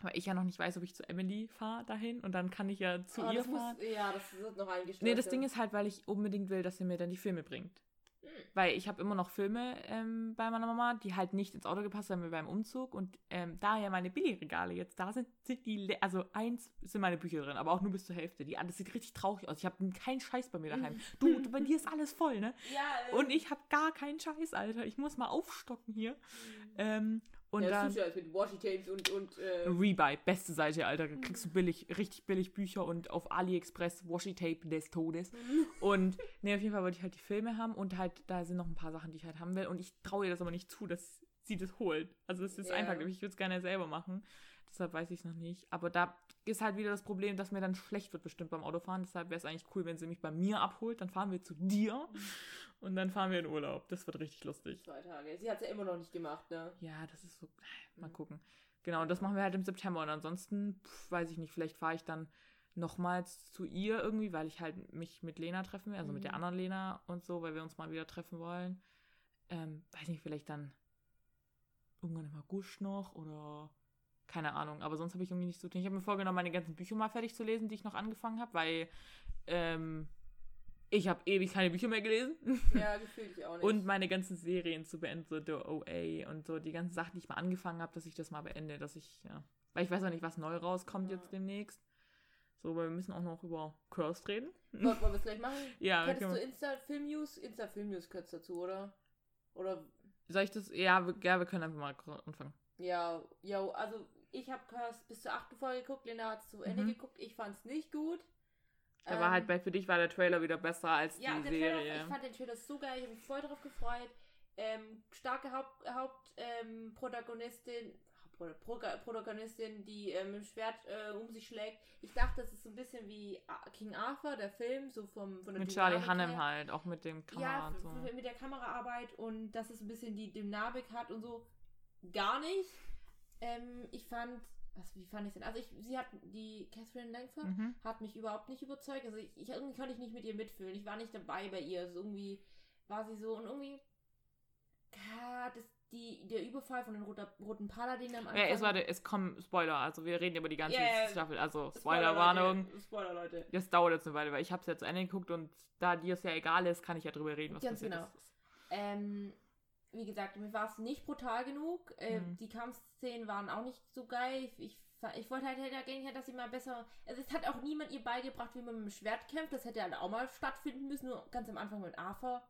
weil ich ja noch nicht weiß, ob ich zu Emily fahre dahin und dann kann ich ja zu Ah, ihr muss, fahren. ja, das wird noch eingestellt. Nee, das Ding ist halt, weil ich unbedingt will, dass sie mir dann die Filme bringt. Hm. Weil ich habe immer noch Filme ähm, bei meiner Mama, die halt nicht ins Auto gepasst haben beim Umzug. Und ähm, da ja meine Billigregale jetzt da sind, sind die, also eins sind meine Bücher drin, aber auch nur bis zur Hälfte. Die, das sieht richtig traurig aus. Ich habe keinen Scheiß bei mir daheim. Du, du, bei dir ist alles voll, ne? Ja, äh, Und ich habe gar keinen Scheiß, Alter. Ich muss mal aufstocken hier. Ähm, und ja, das dann jetzt mit Washi-Tapes und, und äh, Rebuy, beste Seite, Alter. Kriegst du billig, richtig billig Bücher und auf AliExpress Washi-Tape des Todes. Und ne, auf jeden Fall wollte ich halt die Filme haben und halt, da sind noch ein paar Sachen, die ich halt haben will. Und ich traue ihr das aber nicht zu, dass sie das holt. Also es ist Ja. einfach, ich würde es gerne selber machen. Deshalb weiß ich es noch nicht. Aber da ist halt wieder das Problem, dass mir dann schlecht wird bestimmt beim Autofahren. Deshalb wäre es eigentlich cool, wenn sie mich bei mir abholt. Dann fahren wir zu dir und dann fahren wir in Urlaub. Das wird richtig lustig. zwei Tage. Sie hat es ja immer noch nicht gemacht, ne? Ja, das ist so. Mal Mhm. gucken. Genau, und das machen wir halt im September. Und ansonsten, pf, weiß ich nicht, vielleicht fahre ich dann nochmals zu ihr irgendwie, weil ich halt mich mit Lena treffen will, also mit der Mhm. anderen Lena und so, weil wir uns mal wieder treffen wollen. Ähm, weiß nicht, vielleicht dann irgendwann im August noch oder keine Ahnung. Aber sonst habe ich irgendwie nicht so. Ich habe mir vorgenommen, meine ganzen Bücher mal fertig zu lesen, die ich noch angefangen habe, weil ähm, ich habe ewig keine Bücher mehr gelesen. Ja, gefühlt ich auch nicht. Und meine ganzen Serien zu beenden, so The OA und so die ganzen Sachen, die ich mal angefangen habe, dass ich das mal beende, dass ich, ja. Weil ich weiß auch nicht, was neu rauskommt Ja. jetzt demnächst. So, weil wir müssen auch noch über Cursed reden. Wollen wollen wir es gleich machen? Ja, können du Insta-Film-News? Insta-Film-News gehört dazu, oder? Oder, soll ich das? Ja, wir, ja, wir können einfach mal anfangen. ja, ja, also ich habe Curse bis zur achten Folge geguckt, Lena hat es zu Ende Mhm. geguckt, ich fand es nicht gut. Aber Ähm, halt bei, für dich war der Trailer wieder besser als Ja, die der Trailer, Serie. ich fand den Trailer so geil, ich habe mich voll darauf gefreut. Ähm, starke Haupt, Haupt ähm, Protagonistin, Pro- Pro- Protagonistin, die ähm, mit dem Schwert äh, um sich schlägt. Ich dachte, das ist so ein bisschen wie A- King Arthur, der Film, so vom von der mit Charlie Hannem halt, auch mit dem Kamera Ja, so. mit der Kameraarbeit und dass es ein bisschen die Dynamik hat und so. Gar nicht. Ähm, ich fand, was, wie fand ich denn? Also ich, sie hat, die Catherine Langford Mhm. hat mich überhaupt nicht überzeugt. Also ich, ich irgendwie konnte ich nicht mit ihr mitfühlen. Ich war nicht dabei bei ihr. Also irgendwie war sie so und irgendwie, ah, das, die, der Überfall von den roter, roten Paladin am Anfang. Ja, es, warte, es kommen Spoiler, also wir reden über die ganze ja. Staffel, also Spoiler, Spoilerwarnung. Leute. Spoiler, Leute. Das dauert jetzt eine Weile, weil ich habe es ja zu Ende geguckt und da dir es ja egal ist, kann ich ja drüber reden, was Ganz passiert genau. ist. Ähm, wie gesagt, mir war es nicht brutal genug. Äh, Mhm. Die Kampfszenen waren auch nicht so geil. Ich, ich, wollte halt hätte gerne, dass sie mal besser. Also es hat auch niemand ihr beigebracht, wie man mit dem Schwert kämpft. Das hätte halt auch mal stattfinden müssen, nur ganz am Anfang mit Arthur.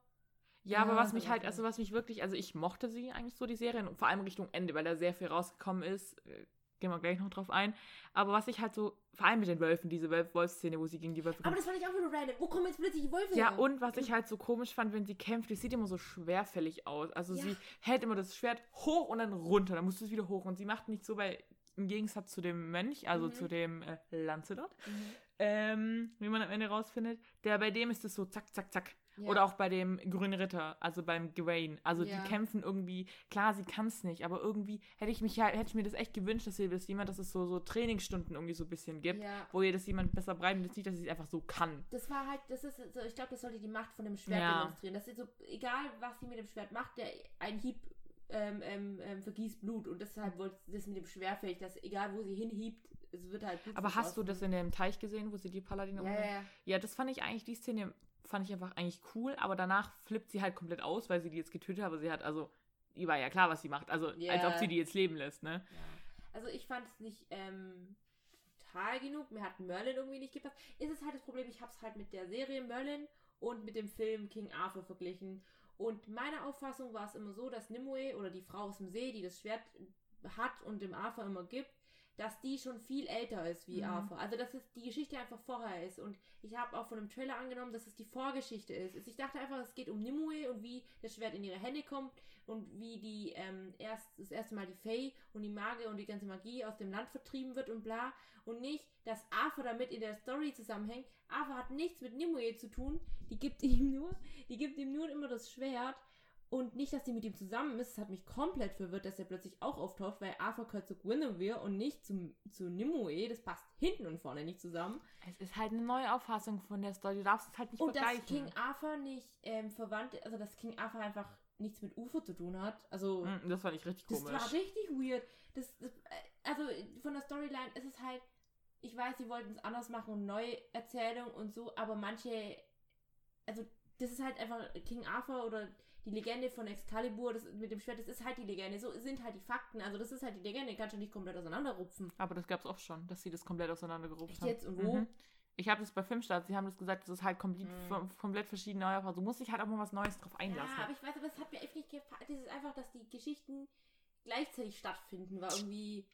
Ja, aber Ja, was mich halt, also was mich wirklich, also ich mochte sie eigentlich so, die Serie, und vor allem Richtung Ende, weil da sehr viel rausgekommen ist. Gehen wir gleich noch drauf ein. Aber was ich halt so, vor allem mit den Wölfen, diese Wolf- Wolfsszene, wo sie gegen die Wölfe Aber das fand ich auch wieder random. Wo kommen jetzt plötzlich die Wölfe Ja, her? und was ich halt so komisch fand, wenn sie kämpft, die sieht immer so schwerfällig aus. Also Ja. sie hält immer das Schwert hoch und dann runter, dann musst du es wieder hoch. Und sie macht nicht so, weil im Gegensatz zu dem Mönch, also Mhm. zu dem äh, Lancelot, Mhm. ähm, wie man am Ende rausfindet, der bei dem ist es so zack, zack, zack. Ja. Oder auch bei dem Grünen Ritter, also beim Gawain. Also Ja. die kämpfen irgendwie, klar, sie kann es nicht, aber irgendwie hätte ich mich ja, hätte ich mir das echt gewünscht, dass ihr das jemand, dass es so, so Trainingsstunden irgendwie so ein bisschen gibt, Ja. wo ihr das jemand besser breitet, sieht, dass sie es einfach so kann. Das war halt, das ist so, ich glaube, das sollte die Macht von dem Schwert demonstrieren. Das ist so, egal was sie mit dem Schwert macht, der ein Hieb ähm, ähm, ähm, vergießt Blut und deshalb wollte sie das mit dem Schwerfällig, dass egal wo sie hinhiebt, es wird halt Blut Aber hast du das in dem Teich gesehen, wo sie die Paladine Ja, ja, ja. Ja, das fand ich eigentlich, die Szene fand ich einfach eigentlich cool, aber danach flippt sie halt komplett aus, weil sie die jetzt getötet hat, aber sie hat, also, ihr war ja klar, was sie macht, also Ja. als ob sie die jetzt leben lässt, ne? Ja. Also ich fand es nicht ähm, total genug. Mir hat Merlin irgendwie nicht gepasst. Ist es halt das Problem, ich habe es halt mit der Serie Merlin und mit dem Film King Arthur verglichen. Und meine Auffassung war es immer so, dass Nimue oder die Frau aus dem See, die das Schwert hat und dem Arthur immer gibt, dass die schon viel älter ist wie Mhm. Arthur. Also dass es die Geschichte einfach vorher ist. Und ich habe auch von dem Trailer angenommen, dass es die Vorgeschichte ist. Ich dachte einfach, es geht um Nimue und wie das Schwert in ihre Hände kommt und wie die ähm, erst das erste Mal die Fae und die Magier und die ganze Magie aus dem Land vertrieben wird und bla. Und nicht, dass Arthur damit in der Story zusammenhängt. Arthur hat nichts mit Nimue zu tun. Die gibt ihm nur, die gibt ihm nur immer das Schwert. Und nicht, dass die mit ihm zusammen ist. Das hat mich komplett verwirrt, dass er plötzlich auch auftaucht, weil Arthur gehört zu Guinevere und nicht zum, zu Nimue. Das passt hinten und vorne nicht zusammen. Es ist halt eine neue Auffassung von der Story, du darfst es halt nicht Und dass vergleichen. King Arthur nicht ähm, verwandt, also dass King Arthur einfach nichts mit Ufer zu tun hat. Also Hm, das fand ich richtig das komisch. war richtig weird. Das, das, äh, also von der Storyline ist es halt, ich weiß, sie wollten es anders machen und Neuerzählung und so, aber manche, also das ist halt einfach King Arthur oder die Legende von Excalibur, das mit dem Schwert, das ist halt die Legende. So sind halt die Fakten. Also das ist halt die Legende, kannst du nicht komplett auseinanderrupfen. Aber das gab es auch schon, dass sie das komplett auseinandergerufen Echt haben. jetzt? Und wo? Mhm. Ich habe das bei Filmstart, sie haben das gesagt, das ist halt komplett, Mhm. komplett verschiedene neue Auffassungen. Du musst dich halt auch mal was Neues drauf einlassen. Ja, aber ich weiß, aber es hat mir echt nicht gefallen. Das ist einfach, dass die Geschichten gleichzeitig stattfinden, war irgendwie,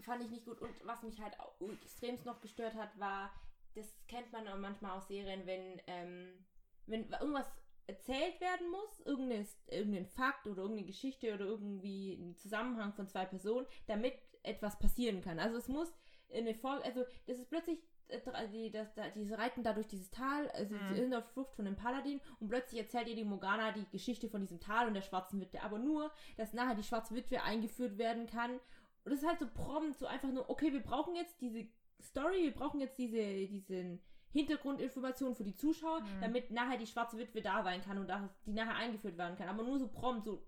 fand ich nicht gut. Und was mich halt extremst noch gestört hat, war, das kennt man auch manchmal aus Serien, wenn, ähm, wenn irgendwas erzählt werden muss, irgendein, irgendein Fakt oder irgendeine Geschichte oder irgendwie ein Zusammenhang von zwei Personen, damit etwas passieren kann. Also es muss eine Folge, also das ist plötzlich äh, dr- die, das, da, die reiten da durch dieses Tal, also Mhm. sie sind auf Flucht von dem Paladin und plötzlich erzählt ihr die Morgana die Geschichte von diesem Tal und der schwarzen Witwe, aber nur, dass nachher die schwarze Witwe eingeführt werden kann und das ist halt so prompt, so einfach nur, okay, wir brauchen jetzt diese Story, wir brauchen jetzt diese, diesen Hintergrundinformationen für die Zuschauer, Mhm. damit nachher die schwarze Witwe da sein kann und die nachher eingeführt werden kann, aber nur so prompt, so,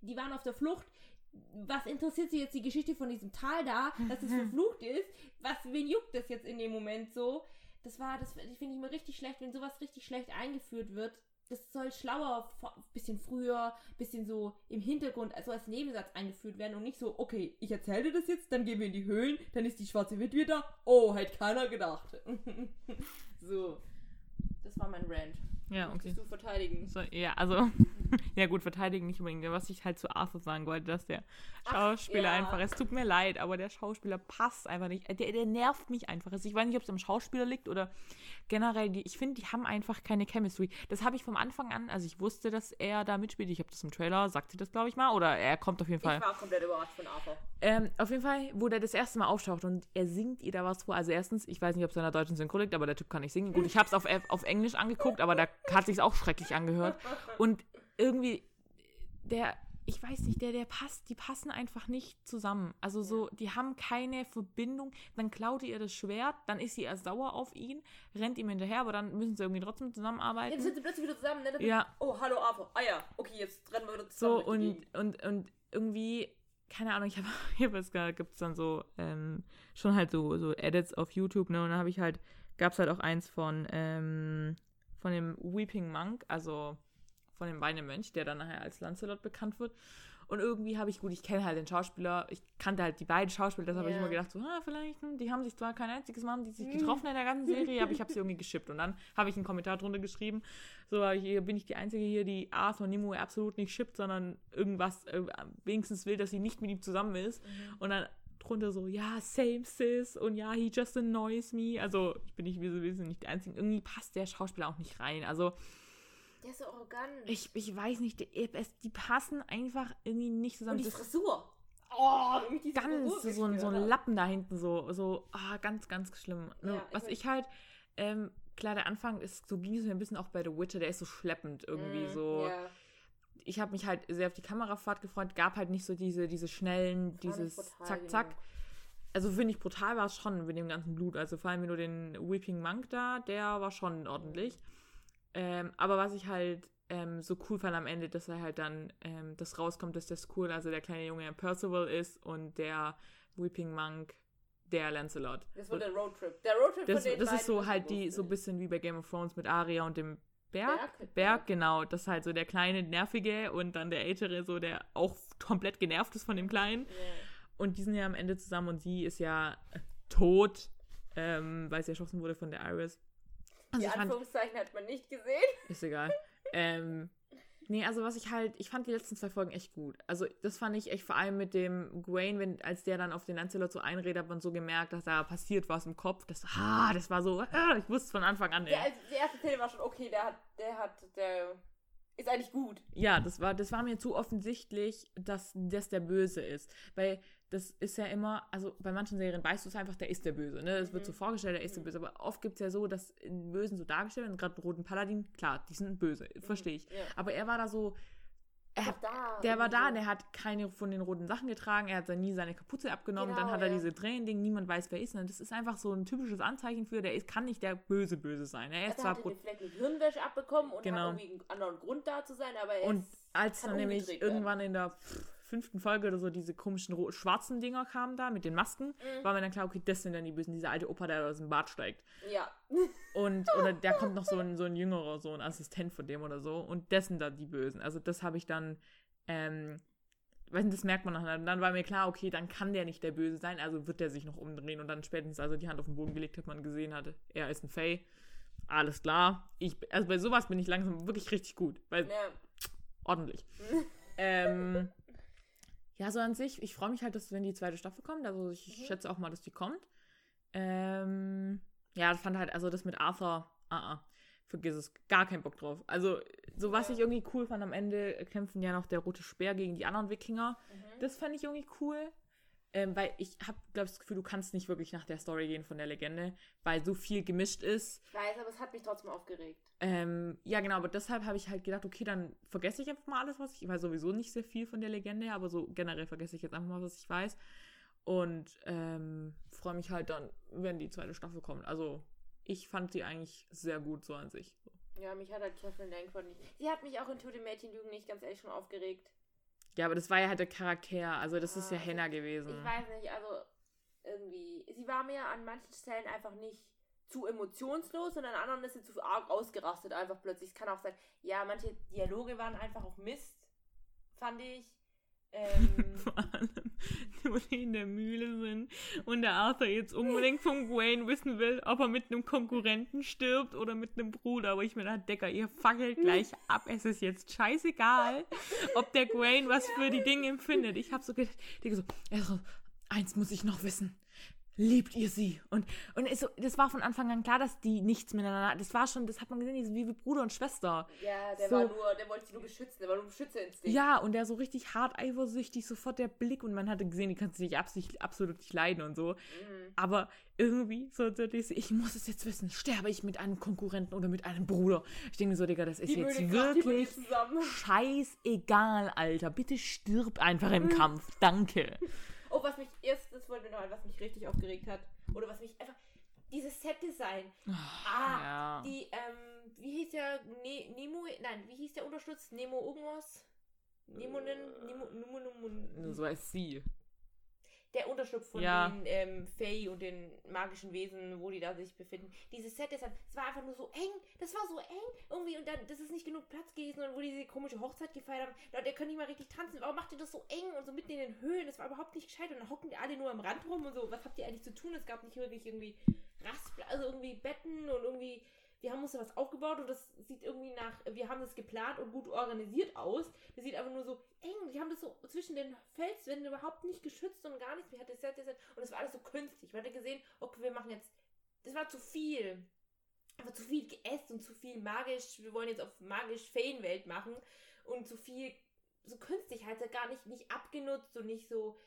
die waren auf der Flucht, was interessiert sie jetzt die Geschichte von diesem Tal da, dass es verflucht ist? Was, wen juckt das jetzt in dem Moment so? Das war, das finde ich immer richtig schlecht, wenn sowas richtig schlecht eingeführt wird. Das soll schlauer, ein bisschen früher, bisschen so im Hintergrund, also als Nebensatz eingeführt werden und nicht so, okay, ich erzähle dir das jetzt, dann gehen wir in die Höhlen, dann ist die schwarze Witwe da. Oh, hätte keiner gedacht. so. Das war mein Rant. Ja, okay. Möchtest du verteidigen? So, ja, also, ja gut, verteidigen nicht unbedingt. Was ich halt zu Arthur sagen wollte, dass der Schauspieler Ach, ja. einfach, es tut mir leid, aber der Schauspieler passt einfach nicht. Der, der nervt mich einfach. Also ich weiß nicht, ob es am Schauspieler liegt oder generell, die, ich finde, die haben einfach keine Chemistry. Das habe ich vom Anfang an, also ich wusste, dass er da mitspielt. Ich habe das im Trailer, sagt sie das, glaube ich mal, oder er kommt auf jeden Fall. Ich war komplett überrascht von Arthur. Ähm, auf jeden Fall, wo der das erste Mal auftaucht und er singt ihr da was vor. Also erstens, ich weiß nicht, ob es in der deutschen Synchro liegt, aber der Typ kann nicht singen. Gut, ich habe es auf, auf Englisch angeguckt, aber da hat sich auch schrecklich angehört. Und irgendwie, der, ich weiß nicht, der, der passt, die passen einfach nicht zusammen. Also so, die haben keine Verbindung. Dann klaut ihr das Schwert, dann ist sie erst sauer auf ihn, rennt ihm hinterher, aber dann müssen sie irgendwie trotzdem zusammenarbeiten. Jetzt sind sie plötzlich wieder zusammen, ne? Dann- Ja. Oh, hallo Arthur. Ah ja, okay, jetzt rennen wir wieder So, zusammen. die und, und, und irgendwie, keine Ahnung, ich habe hab es gibt es dann so, ähm, schon halt so, so Edits auf YouTube, ne? Und dann habe ich halt, gab es halt auch eins von, ähm, von dem Weeping Monk, also von dem Weinemönch, der dann nachher als Lancelot bekannt wird. Und irgendwie habe ich, gut, ich kenne halt den Schauspieler, ich kannte halt die beiden Schauspieler, das habe ich Ja. immer gedacht, so, ah, vielleicht, hm, die haben sich zwar kein einziges Mal, haben die sich getroffen in der ganzen Serie, aber ich habe sie irgendwie geschippt. Und dann habe ich einen Kommentar drunter geschrieben, so hier bin ich die Einzige hier, die Arthur und Nimue absolut nicht shippt, sondern irgendwas äh, wenigstens will, dass sie nicht mit ihm zusammen ist. Und dann drunter so, ja, same sis und ja, he just annoys me. Also ich bin nicht, wir sind nicht die Einzigen. Irgendwie passt der Schauspieler auch nicht rein. Also Der ist so arrogant. ich, ich weiß nicht, die, es, die passen einfach irgendwie nicht zusammen. und die Frisur. Oh, ganz so, ein, so ein. Lappen da hinten, so, so ah, ganz, ganz schlimm. Ne, Ja, ich Was weiß- ich halt, ähm, klar, der Anfang ist, so ging es mir ein bisschen auch bei The Witcher, der ist so schleppend irgendwie, Mm, so. Ja. Ich habe mich halt sehr auf die Kamerafahrt gefreut, gab halt nicht so diese, diese schnellen, dieses brutal Zack, Zack. genug. Also finde ich brutal war es schon mit dem ganzen Blut. Also vor allem nur den Weeping Monk da, der war schon ordentlich. Ähm, aber was ich halt ähm, so cool fand am Ende, dass er halt dann ähm, das rauskommt, dass der Skull, also der kleine Junge Percival ist und der Weeping Monk der Lancelot. Das war der Roadtrip. Der Roadtrip Das, von den das ist so halt die, so ein bisschen wie bei Game of Thrones mit Arya und dem Berg. Berg? Berg, genau. Das ist halt so der kleine, nervige und dann der ältere, so der auch komplett genervt ist von dem Kleinen. Ja. Und die sind ja am Ende zusammen und sie ist ja äh, tot, ähm, weil sie erschossen wurde von der Iris. Also Die ich fand, Anführungszeichen hat man nicht gesehen. ist egal. ähm, nee, also was ich halt, ich fand die letzten zwei Folgen echt gut. Also das fand ich echt vor allem mit dem Gwaine, wenn, als der dann auf den Lancelot so einredet, hat man so gemerkt, dass da passiert was im Kopf. Das, ah, das war so, ah, ich wusste von Anfang an, ey. Der, also, die erste Szene war schon okay, der hat, der hat, der ist eigentlich gut. Ja, das war, das war mir zu offensichtlich, dass das der Böse ist. Weil das ist ja immer, also bei manchen Serien weißt du es einfach, der ist der Böse. Ne? Es wird Mhm. so vorgestellt, der ist der Böse. Aber oft gibt es ja so, dass in Bösen so dargestellt werden, gerade Roten Paladin, klar, die sind böse, verstehe ich. Ja. Aber er war da so, er hat, da. der war da und er hat keine von den roten Sachen getragen, er hat dann nie seine Kapuze abgenommen, Genau, dann hat er ja. diese Tränending, niemand weiß, wer ist. Und das ist einfach so ein typisches Anzeichen für, der ist, kann nicht der Böse Böse sein. Er ist Also zwar hat den Fleck mit Hirnwäsche abbekommen und Genau. hat irgendwie einen anderen Grund da zu sein, aber er Und ist, als dann nämlich werden. irgendwann in der fünften Folge oder so diese komischen schwarzen Dinger kamen da mit den Masken, Mhm. war mir dann klar, okay, das sind dann die Bösen, dieser alte Opa, der aus dem Bad steigt. Ja. Und, oder da kommt noch so ein, so ein jüngerer, so ein Assistent von dem oder so. Und das sind dann die Bösen. Also das habe ich dann, ähm, weiß nicht, das merkt man nachher. Dann war mir klar, okay, dann kann der nicht der Böse sein, also wird der sich noch umdrehen. Und dann spätestens, also die Hand auf den Boden gelegt hat, man gesehen hatte, er ist ein Fey. Alles klar. Ich, also bei sowas bin ich langsam wirklich richtig gut. Weil ja. ordentlich. ähm, ja, so an sich, ich freue mich halt, dass wenn die zweite Staffel kommt, also ich Mhm. schätze auch mal, dass die kommt. Ähm, ja, das fand halt, also das mit Arthur, ah, ah, vergiss es, gar keinen Bock drauf. Also, so was ich irgendwie cool fand, am Ende kämpfen ja noch der Rote Speer gegen die anderen Wikinger. Mhm. Das fand ich irgendwie cool. Ähm, weil ich habe, glaube ich, das Gefühl, du kannst nicht wirklich nach der Story gehen von der Legende, weil so viel gemischt ist. Ich weiß, aber es hat mich trotzdem aufgeregt. Ähm, ja, genau, aber deshalb habe ich halt gedacht, okay, dann vergesse ich einfach mal alles, was ich, ich weiß sowieso nicht sehr viel von der Legende, aber so generell vergesse ich jetzt einfach mal, was ich weiß. Und ähm, freue mich halt dann, wenn die zweite Staffel kommt. Also, ich fand sie eigentlich sehr gut so an sich. Ja, mich hat halt Catherine Langford nicht. Sie hat mich auch in Tote Mädchenlügen nicht ganz ehrlich schon aufgeregt. Ja, aber das war ja halt der Charakter. Also das ist ja Ah, Henna gewesen. Ich weiß nicht, also irgendwie. Sie war mir an manchen Stellen einfach nicht zu emotionslos und an anderen ist sie zu arg ausgerastet einfach plötzlich. Es kann auch sein, ja, manche Dialoge waren einfach auch Mist, fand ich. Ähm, Vor allem, wo die in der Mühle sind und der Arthur jetzt unbedingt von Gwen wissen will, ob er mit einem Konkurrenten stirbt oder mit einem Bruder. Aber ich mir dachte, Decker, ihr fackelt gleich ab. Es ist jetzt scheißegal, ob der Gwen was für die Dinge empfindet. Ich hab so gedacht, Digga, so, er so, eins muss ich noch wissen. Liebt ihr sie? Und, und ist so, das war von Anfang an klar, dass die nichts miteinander. Das war schon, das hat man gesehen, die sind wie Bruder und Schwester. ja, der So. war nur, der wollte sie nur beschützen, der war nur Beschützerinstinkt. Ja, und der so richtig hart eifersüchtig, sofort der Blick und man hatte gesehen, die kannst du nicht absolut nicht leiden und so. Mhm. Aber irgendwie so, so diese, ich muss es jetzt wissen, sterbe ich mit einem Konkurrenten oder mit einem Bruder? Ich denke mir so, Digga, das ist Die jetzt wirklich scheißegal, Alter. Bitte stirb einfach im Kampf. Danke. Oh, was mich erst, das wollte ich noch was mich richtig aufgeregt hat. Oder was mich einfach. Dieses Set-Design. Ah, ja. die, ähm, wie hieß der? Ne Nemo, nein, wie hieß der Unterstütz? Nemo irgendwas? Nemonen? Nemo, Nemo, Nemo, So ist sie. Der Unterschlupf von Ja. den ähm, Fey und den magischen Wesen, wo die da sich befinden. Dieses Set Design, es war einfach nur so eng. Das war so eng irgendwie und dann, das ist nicht genug Platz gewesen und wo die diese komische Hochzeit gefeiert haben. Leute, ihr könnt nicht mal richtig tanzen. Warum macht ihr das so eng und so mitten in den Höhlen? Das war überhaupt nicht gescheit und dann hocken die alle nur am Rand rum und so. Was habt ihr eigentlich zu tun? Es gab nicht wirklich irgendwie Rast, also irgendwie Betten und irgendwie. Wir haben uns da was aufgebaut und das sieht irgendwie nach, wir haben das geplant und gut organisiert aus. Das sieht einfach nur so eng. Die haben das so zwischen den Felswänden überhaupt nicht geschützt und gar nichts. Mir hat das Design und es war alles so künstlich. Man hat gesehen, okay, wir machen jetzt, das war zu viel. Aber zu viel geäst und zu viel magisch. Wir wollen jetzt auf magisch Feenwelt machen und zu viel so künstlich halt gar nicht, nicht abgenutzt und nicht so.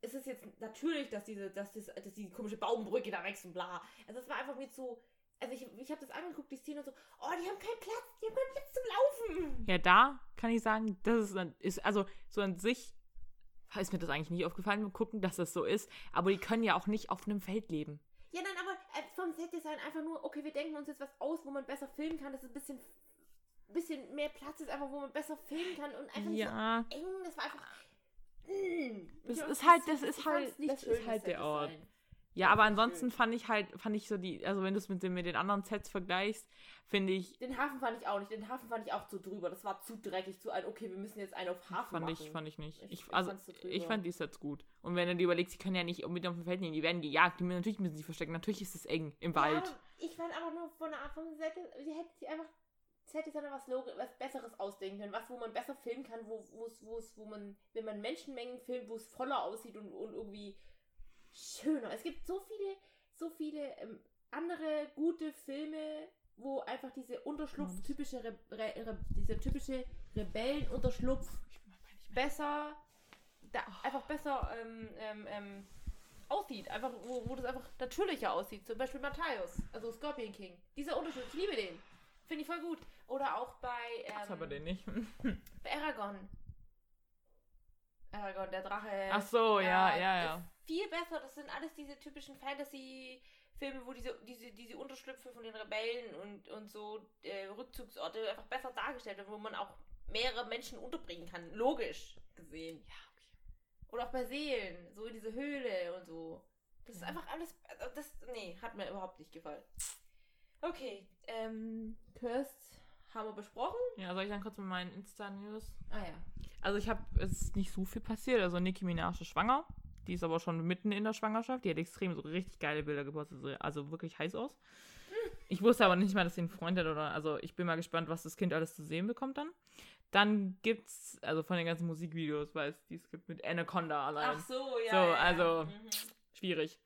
Es ist jetzt natürlich, dass diese, dass das, dass die komische Baumbrücke da wächst und bla. Also es war einfach mir zu. Also ich, ich habe das angeguckt, die Szene und so, oh, die haben keinen Platz, die haben keinen Platz zum Laufen. Ja, da kann ich sagen, das ist, ist also so an sich ist mir das eigentlich nicht aufgefallen beim Gucken, dass das so ist. Aber die können ja auch nicht auf einem Feld leben. Ja, nein, aber äh, vom Set-Design einfach nur, okay, wir denken uns jetzt was aus, wo man besser filmen kann, dass es ein bisschen, bisschen mehr Platz ist, einfach wo man besser filmen kann und einfach Ja. nicht so eng. Das war einfach. Mm. Das ist halt- das ist halt- nicht das ist halt der Ort. Ja, aber ansonsten fand ich halt, fand ich so die, also wenn du es mit, den- mit den anderen Sets vergleichst, finde ich, Den Hafen fand ich auch nicht. Den Hafen fand ich auch zu drüber. Das war zu dreckig, zu ein, okay, wir müssen jetzt einen auf Hafen fand machen. ich, fand ich nicht. Ich- Ich, also, ich fand die Sets gut. Und wenn du dir überlegst, sie können ja nicht mit auf dem Feld nehmen, die werden gejagt, die, müssen- natürlich müssen sie verstecken, natürlich ist es eng im Wald. Ja, ich fand aber nur von der Art von Set, sie hätten sich einfach Set-Designer was, Logi- was Besseres ausdenken können. Was, wo man besser filmen kann, wo, wo es, wo es, wo man, wenn man Menschenmengen filmt, wo es voller aussieht und, und irgendwie schöner. Es gibt so viele, so viele ähm, andere gute Filme, wo einfach diese Unterschlupf-typische, Re Re Re dieser typische Rebellenunterschlupf besser, da, einfach besser ähm, ähm, ähm, aussieht. Einfach, wo, wo das einfach natürlicher aussieht. Zum Beispiel Matthäus, also Scorpion King. Dieser Unterschied, ich liebe den. Finde ich voll gut. Oder auch bei, Das aber ähm, den nicht. bei Aragorn. Aragorn, der Drache. Ach so, ja, ja, ja. Ist Viel besser. Das sind alles diese typischen Fantasy-Filme, wo diese, diese, diese Unterschlüpfe von den Rebellen und, und so äh, Rückzugsorte einfach besser dargestellt werden, wo man auch mehrere Menschen unterbringen kann. Logisch gesehen. Ja, okay. Oder auch bei Seelen, so in diese Höhle und so. Das ist Ja. einfach alles. also Das, nee, hat mir überhaupt nicht gefallen. Okay, ähm, Cursed haben wir besprochen. Ja, soll ich dann kurz mit meinen Insta-News? Ah ja. Also ich habe, es ist nicht so viel passiert. Also Nicki Minaj ist schwanger. Die ist aber schon mitten in der Schwangerschaft. Die hat extrem so richtig geile Bilder gepostet. so- Also wirklich heiß aus. Ich wusste aber nicht mal, dass sie einen Freund hat oder. Also ich bin mal gespannt, was das Kind alles zu sehen bekommt dann. Dann gibt's, also von den ganzen Musikvideos, weil es die es gibt mit Anaconda allein. Ach so, ja. So, ja. also- Mhm. Schwierig.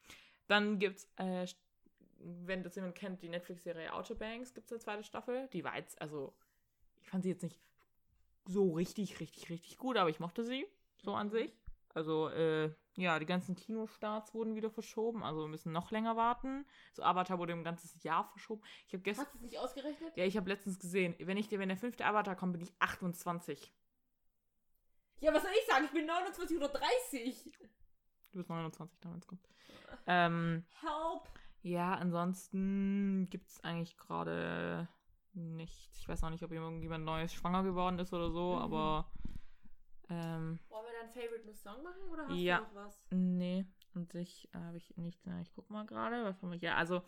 Dann gibt's, äh, wenn das jemand kennt, die Netflix-Serie Outer Banks, gibt's eine zweite Staffel. Die war jetzt, also, ich fand sie jetzt nicht so richtig, richtig, richtig gut, aber ich mochte sie, so an sich. Also, äh, ja, die ganzen Kinostarts wurden wieder verschoben, also wir müssen noch länger warten. So, Avatar wurde ein ganzes Jahr verschoben. Ich habe gestern, Hast du es nicht ausgerechnet? ja, ich habe letztens gesehen, wenn ich, wenn der fünfte Avatar kommt, bin ich 28. Ja, was soll ich sagen? Ich bin 29 oder 30. Du bist 29, da wenn es kommt. Ähm, Help. Ja, ansonsten gibt es eigentlich gerade nichts. Ich weiß auch nicht, ob irgendjemand Neues schwanger geworden ist oder so, Mhm. aber Ähm, Wollen wir dann Favorite New Song machen oder hast Ja. du noch was? nee, und ich habe ich nicht. na, Ich guck mal gerade, was haben wir hier. Also,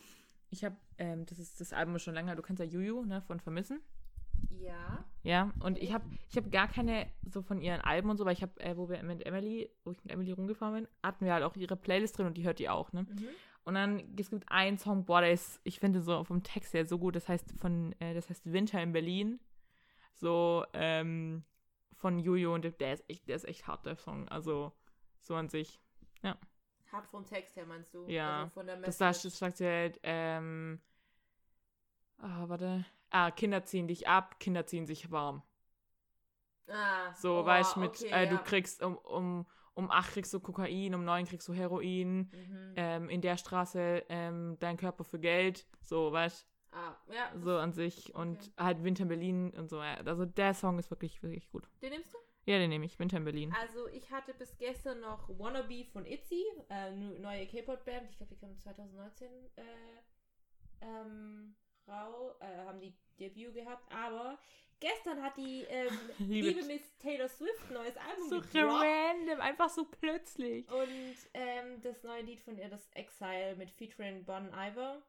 ich habe, ähm, das ist das Album ist schon länger. Du kennst ja Juju, ne, von Vermissen. Ja. Ja, und ich habe ich hab gar keine so von ihren Alben und so, weil ich habe, äh, wo wir mit Emily, wo ich mit Emily rumgefahren bin, hatten wir halt auch ihre Playlist drin und die hört die auch, ne? Mhm. Und dann, es gibt einen Song, boah, der ist, ich finde so vom Text her so gut, das heißt von, äh, das heißt Winter in Berlin. So, ähm, von Juju und der ist echt, der ist echt hart, der Song. Also, so an sich. Hart vom Text her meinst du? Ja, Also Das sagt, das sagt sie halt, ähm, ah, warte. Ah, Kinder ziehen dich ab, Kinder ziehen sich warm. Ah, So, oh, weißt du, mit, okay, äh, du ja. kriegst um, um, um 8 kriegst du Kokain, um 9 kriegst du Heroin, Mhm. ähm, in der Straße ähm, dein Körper für Geld, so, weißt ah, ja. so an sich. Und Okay. halt Winter in Berlin und so. Also der Song ist wirklich, wirklich gut. Den nimmst du? Ja, den nehme ich, Winter in Berlin. Also ich hatte bis gestern noch Wannabe von Itzy, äh, neue K-Pop-Band. Ich glaube, die kam 2019 äh, ähm, rau, äh, haben die Debüt gehabt. Aber gestern hat die ähm, Liebe- liebe Miss Taylor Swift ein neues Album So gedroppt. random, einfach so plötzlich. Und ähm, das neue Lied von ihr, das Exile mit featuring Bon Iver.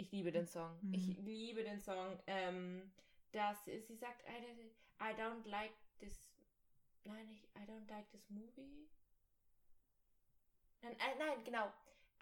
Ich liebe den Song. Mhm. Ich liebe den Song. Ähm, dass sie sagt, I, I don't like this. Nein, ich, I don't like this movie. Nein, äh, nein, genau.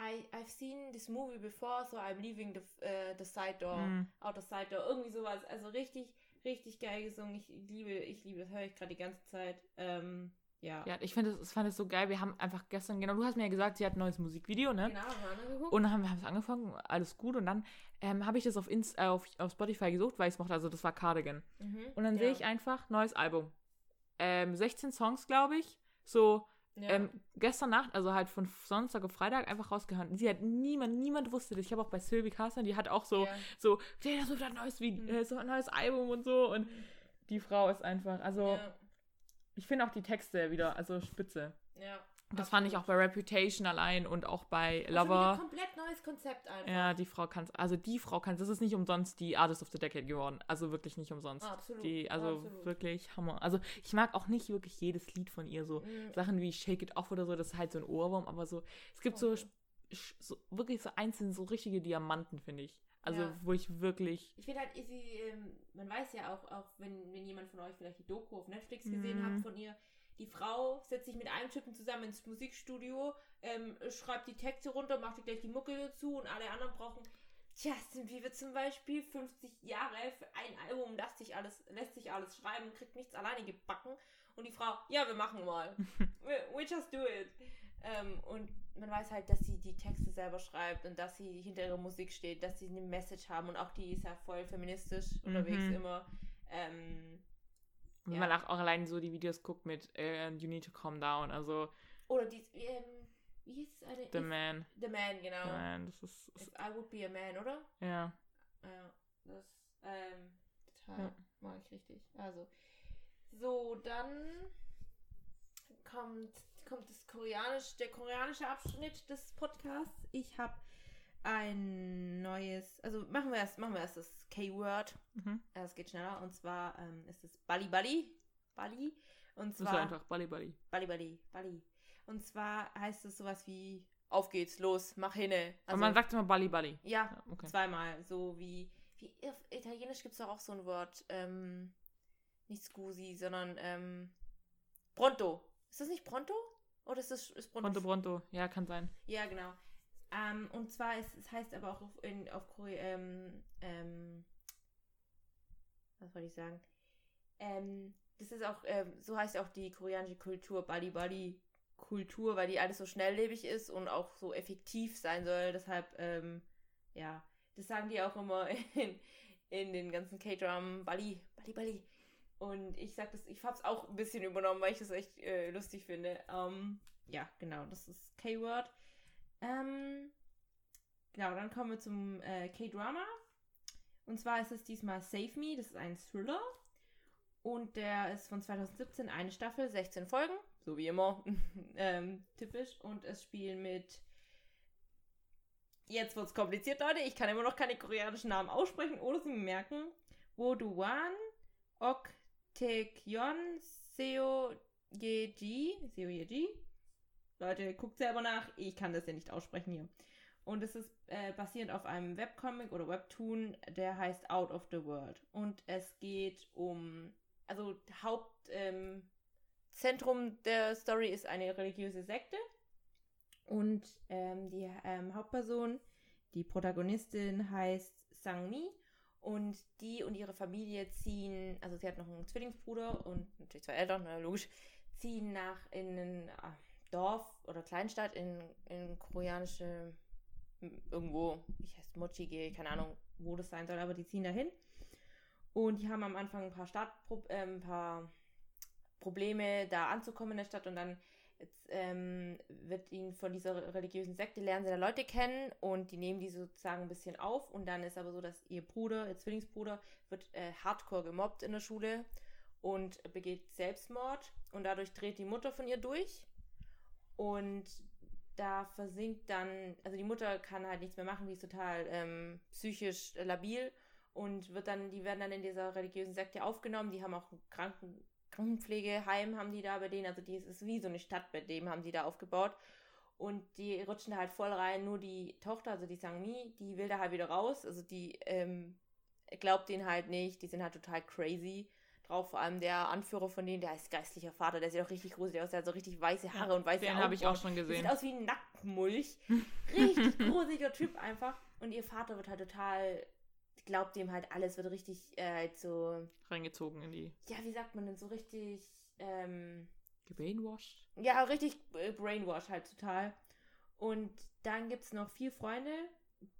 I, I've seen this movie before, so I'm leaving the, äh, the side door, Mhm. out the side door, irgendwie sowas. Also richtig, richtig geil gesungen. Ich liebe, ich liebe, das höre ich gerade die ganze Zeit. Ähm, ja. Ja, ich finde es fand es so geil. Wir haben einfach gestern, genau, du hast mir ja gesagt, sie hat ein neues Musikvideo, ne? Genau, haben wir angeguckt. Und dann haben wir es angefangen, alles gut. Und dann ähm, habe ich das auf, Inst äh, auf, auf Spotify gesucht, weil ich es mochte. Also das war Cardigan. Mhm. Und dann ja. sehe ich einfach, neues Album. Ähm, 16 Songs, glaube ich. So, Ja. ähm, gestern Nacht, also halt von Sonntag auf Freitag, einfach rausgehauen. Sie hat niemand, niemand wusste das. Ich habe auch bei Sylvie Carson, die hat auch so, Ja. so, Taylor Swift hat ein neues, Video, Mhm. äh, so ein neues Album und so. Und die Frau ist einfach, also, Ja, ich finde auch die Texte wieder, also spitze. ja. Das fand ich auch bei Reputation allein und auch bei Also wieder Lover. komplett neues Konzept einfach. Ja, die Frau kann also die Frau kann das ist nicht umsonst die Artist of the Decade geworden. Also wirklich nicht umsonst. Absolut. Die, also absolut. wirklich Hammer. Also ich mag auch nicht wirklich jedes Lied von ihr. So Mhm. Sachen wie Shake It Off oder so, das ist halt so ein Ohrwurm, aber so, es gibt so, sch- sch- so wirklich so einzelne, so richtige Diamanten, finde ich. Also Ja. wo ich wirklich. Ich finde halt, sie, ähm, man weiß ja auch, auch wenn, wenn jemand von euch vielleicht die Doku auf Netflix gesehen Mhm. hat von ihr, die Frau setzt sich mit einem Typen zusammen ins Musikstudio, ähm, schreibt die Texte runter, macht gleich die Mucke dazu und alle anderen brauchen, tja, sind wie wir zum Beispiel 50 Jahre für ein Album, lässt sich alles, lässt sich alles schreiben, kriegt nichts alleine gebacken und die Frau, ja, wir machen mal. we, we just do it. Ähm, und man weiß halt, dass sie die Texte selber schreibt und dass sie hinter ihrer Musik steht, dass sie eine Message haben und auch die ist ja voll feministisch unterwegs Mhm. immer. Ähm, Wenn Ja. man auch, auch allein so die Videos guckt mit äh, You Need to Calm Down, also oder die, ähm, wie hieß es eine? The If- Man. The Man, genau. The Man, das ist, ist If I would be a man, oder? ja. Ja, das, ähm, total, Ja. mag ich richtig. Also, so, dann kommt, kommt das koreanisch, der koreanische Abschnitt des Podcasts. Ich habe ein neues, also machen wir erst, machen wir erst das K-Word. Mhm. Es geht schneller und zwar ähm, ist es Bali Bali. Bali. Und Das ist zwar einfach Bali Bali. Bali Bali. Bali. Und zwar heißt es sowas wie auf geht's, los, mach hinne. Aber man sagt immer Bali Bali. ja, Ja, okay. zweimal. So wie, wie auf Italienisch gibt es doch auch so ein Wort. Ähm, nicht scusi, sondern ähm, pronto. Ist das nicht pronto? Oder ist das ist pronto? Pronto Pronto. Ja, kann sein. Ja, genau. Ähm, und zwar ist es heißt aber auch auf, in, auf Kore ähm, ähm, was wollte ich sagen? Ähm, das ist auch, ähm, so heißt auch die koreanische Kultur, Bali Bali Kultur, weil die alles so schnelllebig ist und auch so effektiv sein soll. Deshalb, ähm, ja, das sagen die auch immer in, in den ganzen K-Drum, Bali, Bali, Bali. Und ich sag das, ich hab's auch ein bisschen übernommen, weil ich das echt äh, lustig finde. Ähm, ja, genau, das ist K-Word. Ähm, genau, dann kommen wir zum äh, K-Drama. Und zwar ist es diesmal Save Me, das ist ein Thriller. Und der ist von 2017, eine Staffel, 16 Folgen, so wie immer, ähm, typisch. Und es spielen mit. Jetzt wird's kompliziert, Leute. Ich kann immer noch keine koreanischen Namen aussprechen oder sie merken. Wo Duan, Ok Taekyeon, Seo Yeji, Seo Yeji. Leute, guckt selber nach, ich kann das ja nicht aussprechen hier. Und es ist äh, basierend auf einem Webcomic oder Webtoon, der heißt Out of the World. Und es geht um, also Hauptzentrum ähm, der Story ist eine religiöse Sekte. Und ähm, die ähm, Hauptperson, die Protagonistin heißt Sang-mi. Und die und ihre Familie ziehen, also sie hat noch einen Zwillingsbruder und natürlich zwei Eltern, na, logisch, ziehen nach in ein ah, Dorf oder Kleinstadt in, in koreanische, irgendwo, ich heißt Mochige, keine Ahnung, wo das sein soll, aber die ziehen dahin. Und die haben am Anfang ein paar Startpro äh, ein paar Probleme, da anzukommen in der Stadt und dann Jetzt ähm, wird ihnen von dieser religiösen Sekte lernen da Leute kennen und die nehmen die sozusagen ein bisschen auf. Und dann ist aber so, dass ihr Bruder, ihr Zwillingsbruder, wird äh, hardcore gemobbt in der Schule und begeht Selbstmord. Und dadurch dreht die Mutter von ihr durch. Und da versinkt dann, also die Mutter kann halt nichts mehr machen, die ist total ähm, psychisch labil. Und wird dann, die werden dann in dieser religiösen Sekte aufgenommen, die haben auch einen Kranken, Krankenpflegeheim haben die da bei denen, also die ist wie so eine Stadt bei dem haben die da aufgebaut. Und die rutschen da halt voll rein. Nur die Tochter, also die Sangmi, die will da halt wieder raus. Also die ähm, glaubt denen halt nicht. Die sind halt total crazy drauf. Vor allem der Anführer von denen, der ist geistlicher Vater. Der sieht auch richtig gruselig aus. Der hat so richtig weiße Haare ja, und weiße Den habe ich auch schon gesehen. Sieht aus wie ein Nacktmulch. Richtig gruseliger Typ einfach. Und ihr Vater wird halt total glaubt dem halt alles, wird richtig äh, halt so. Reingezogen in die. Ja, wie sagt man denn so richtig. Ähm, Gebrainwashed? Ja, richtig äh, brainwashed halt total. Und dann gibt es noch vier Freunde,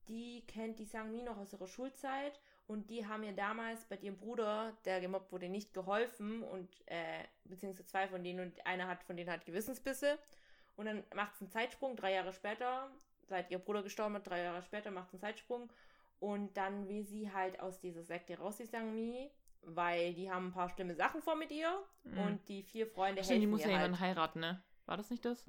die kennt die Sangmi noch aus ihrer Schulzeit und die haben ihr damals bei ihrem Bruder, der gemobbt wurde, nicht geholfen und äh, beziehungsweise zwei von denen und einer hat von denen halt Gewissensbisse. Und dann macht es einen Zeitsprung, drei Jahre später, seit ihr Bruder gestorben ist, drei Jahre später macht es einen Zeitsprung und dann will sie halt aus dieser Sekte raus, die Sangmi, weil die haben ein paar schlimme Sachen vor mit ihr. Mhm. Und die vier Freunde Stimmt, helfen die muss ja jemanden halt. heiraten, ne? War das nicht das?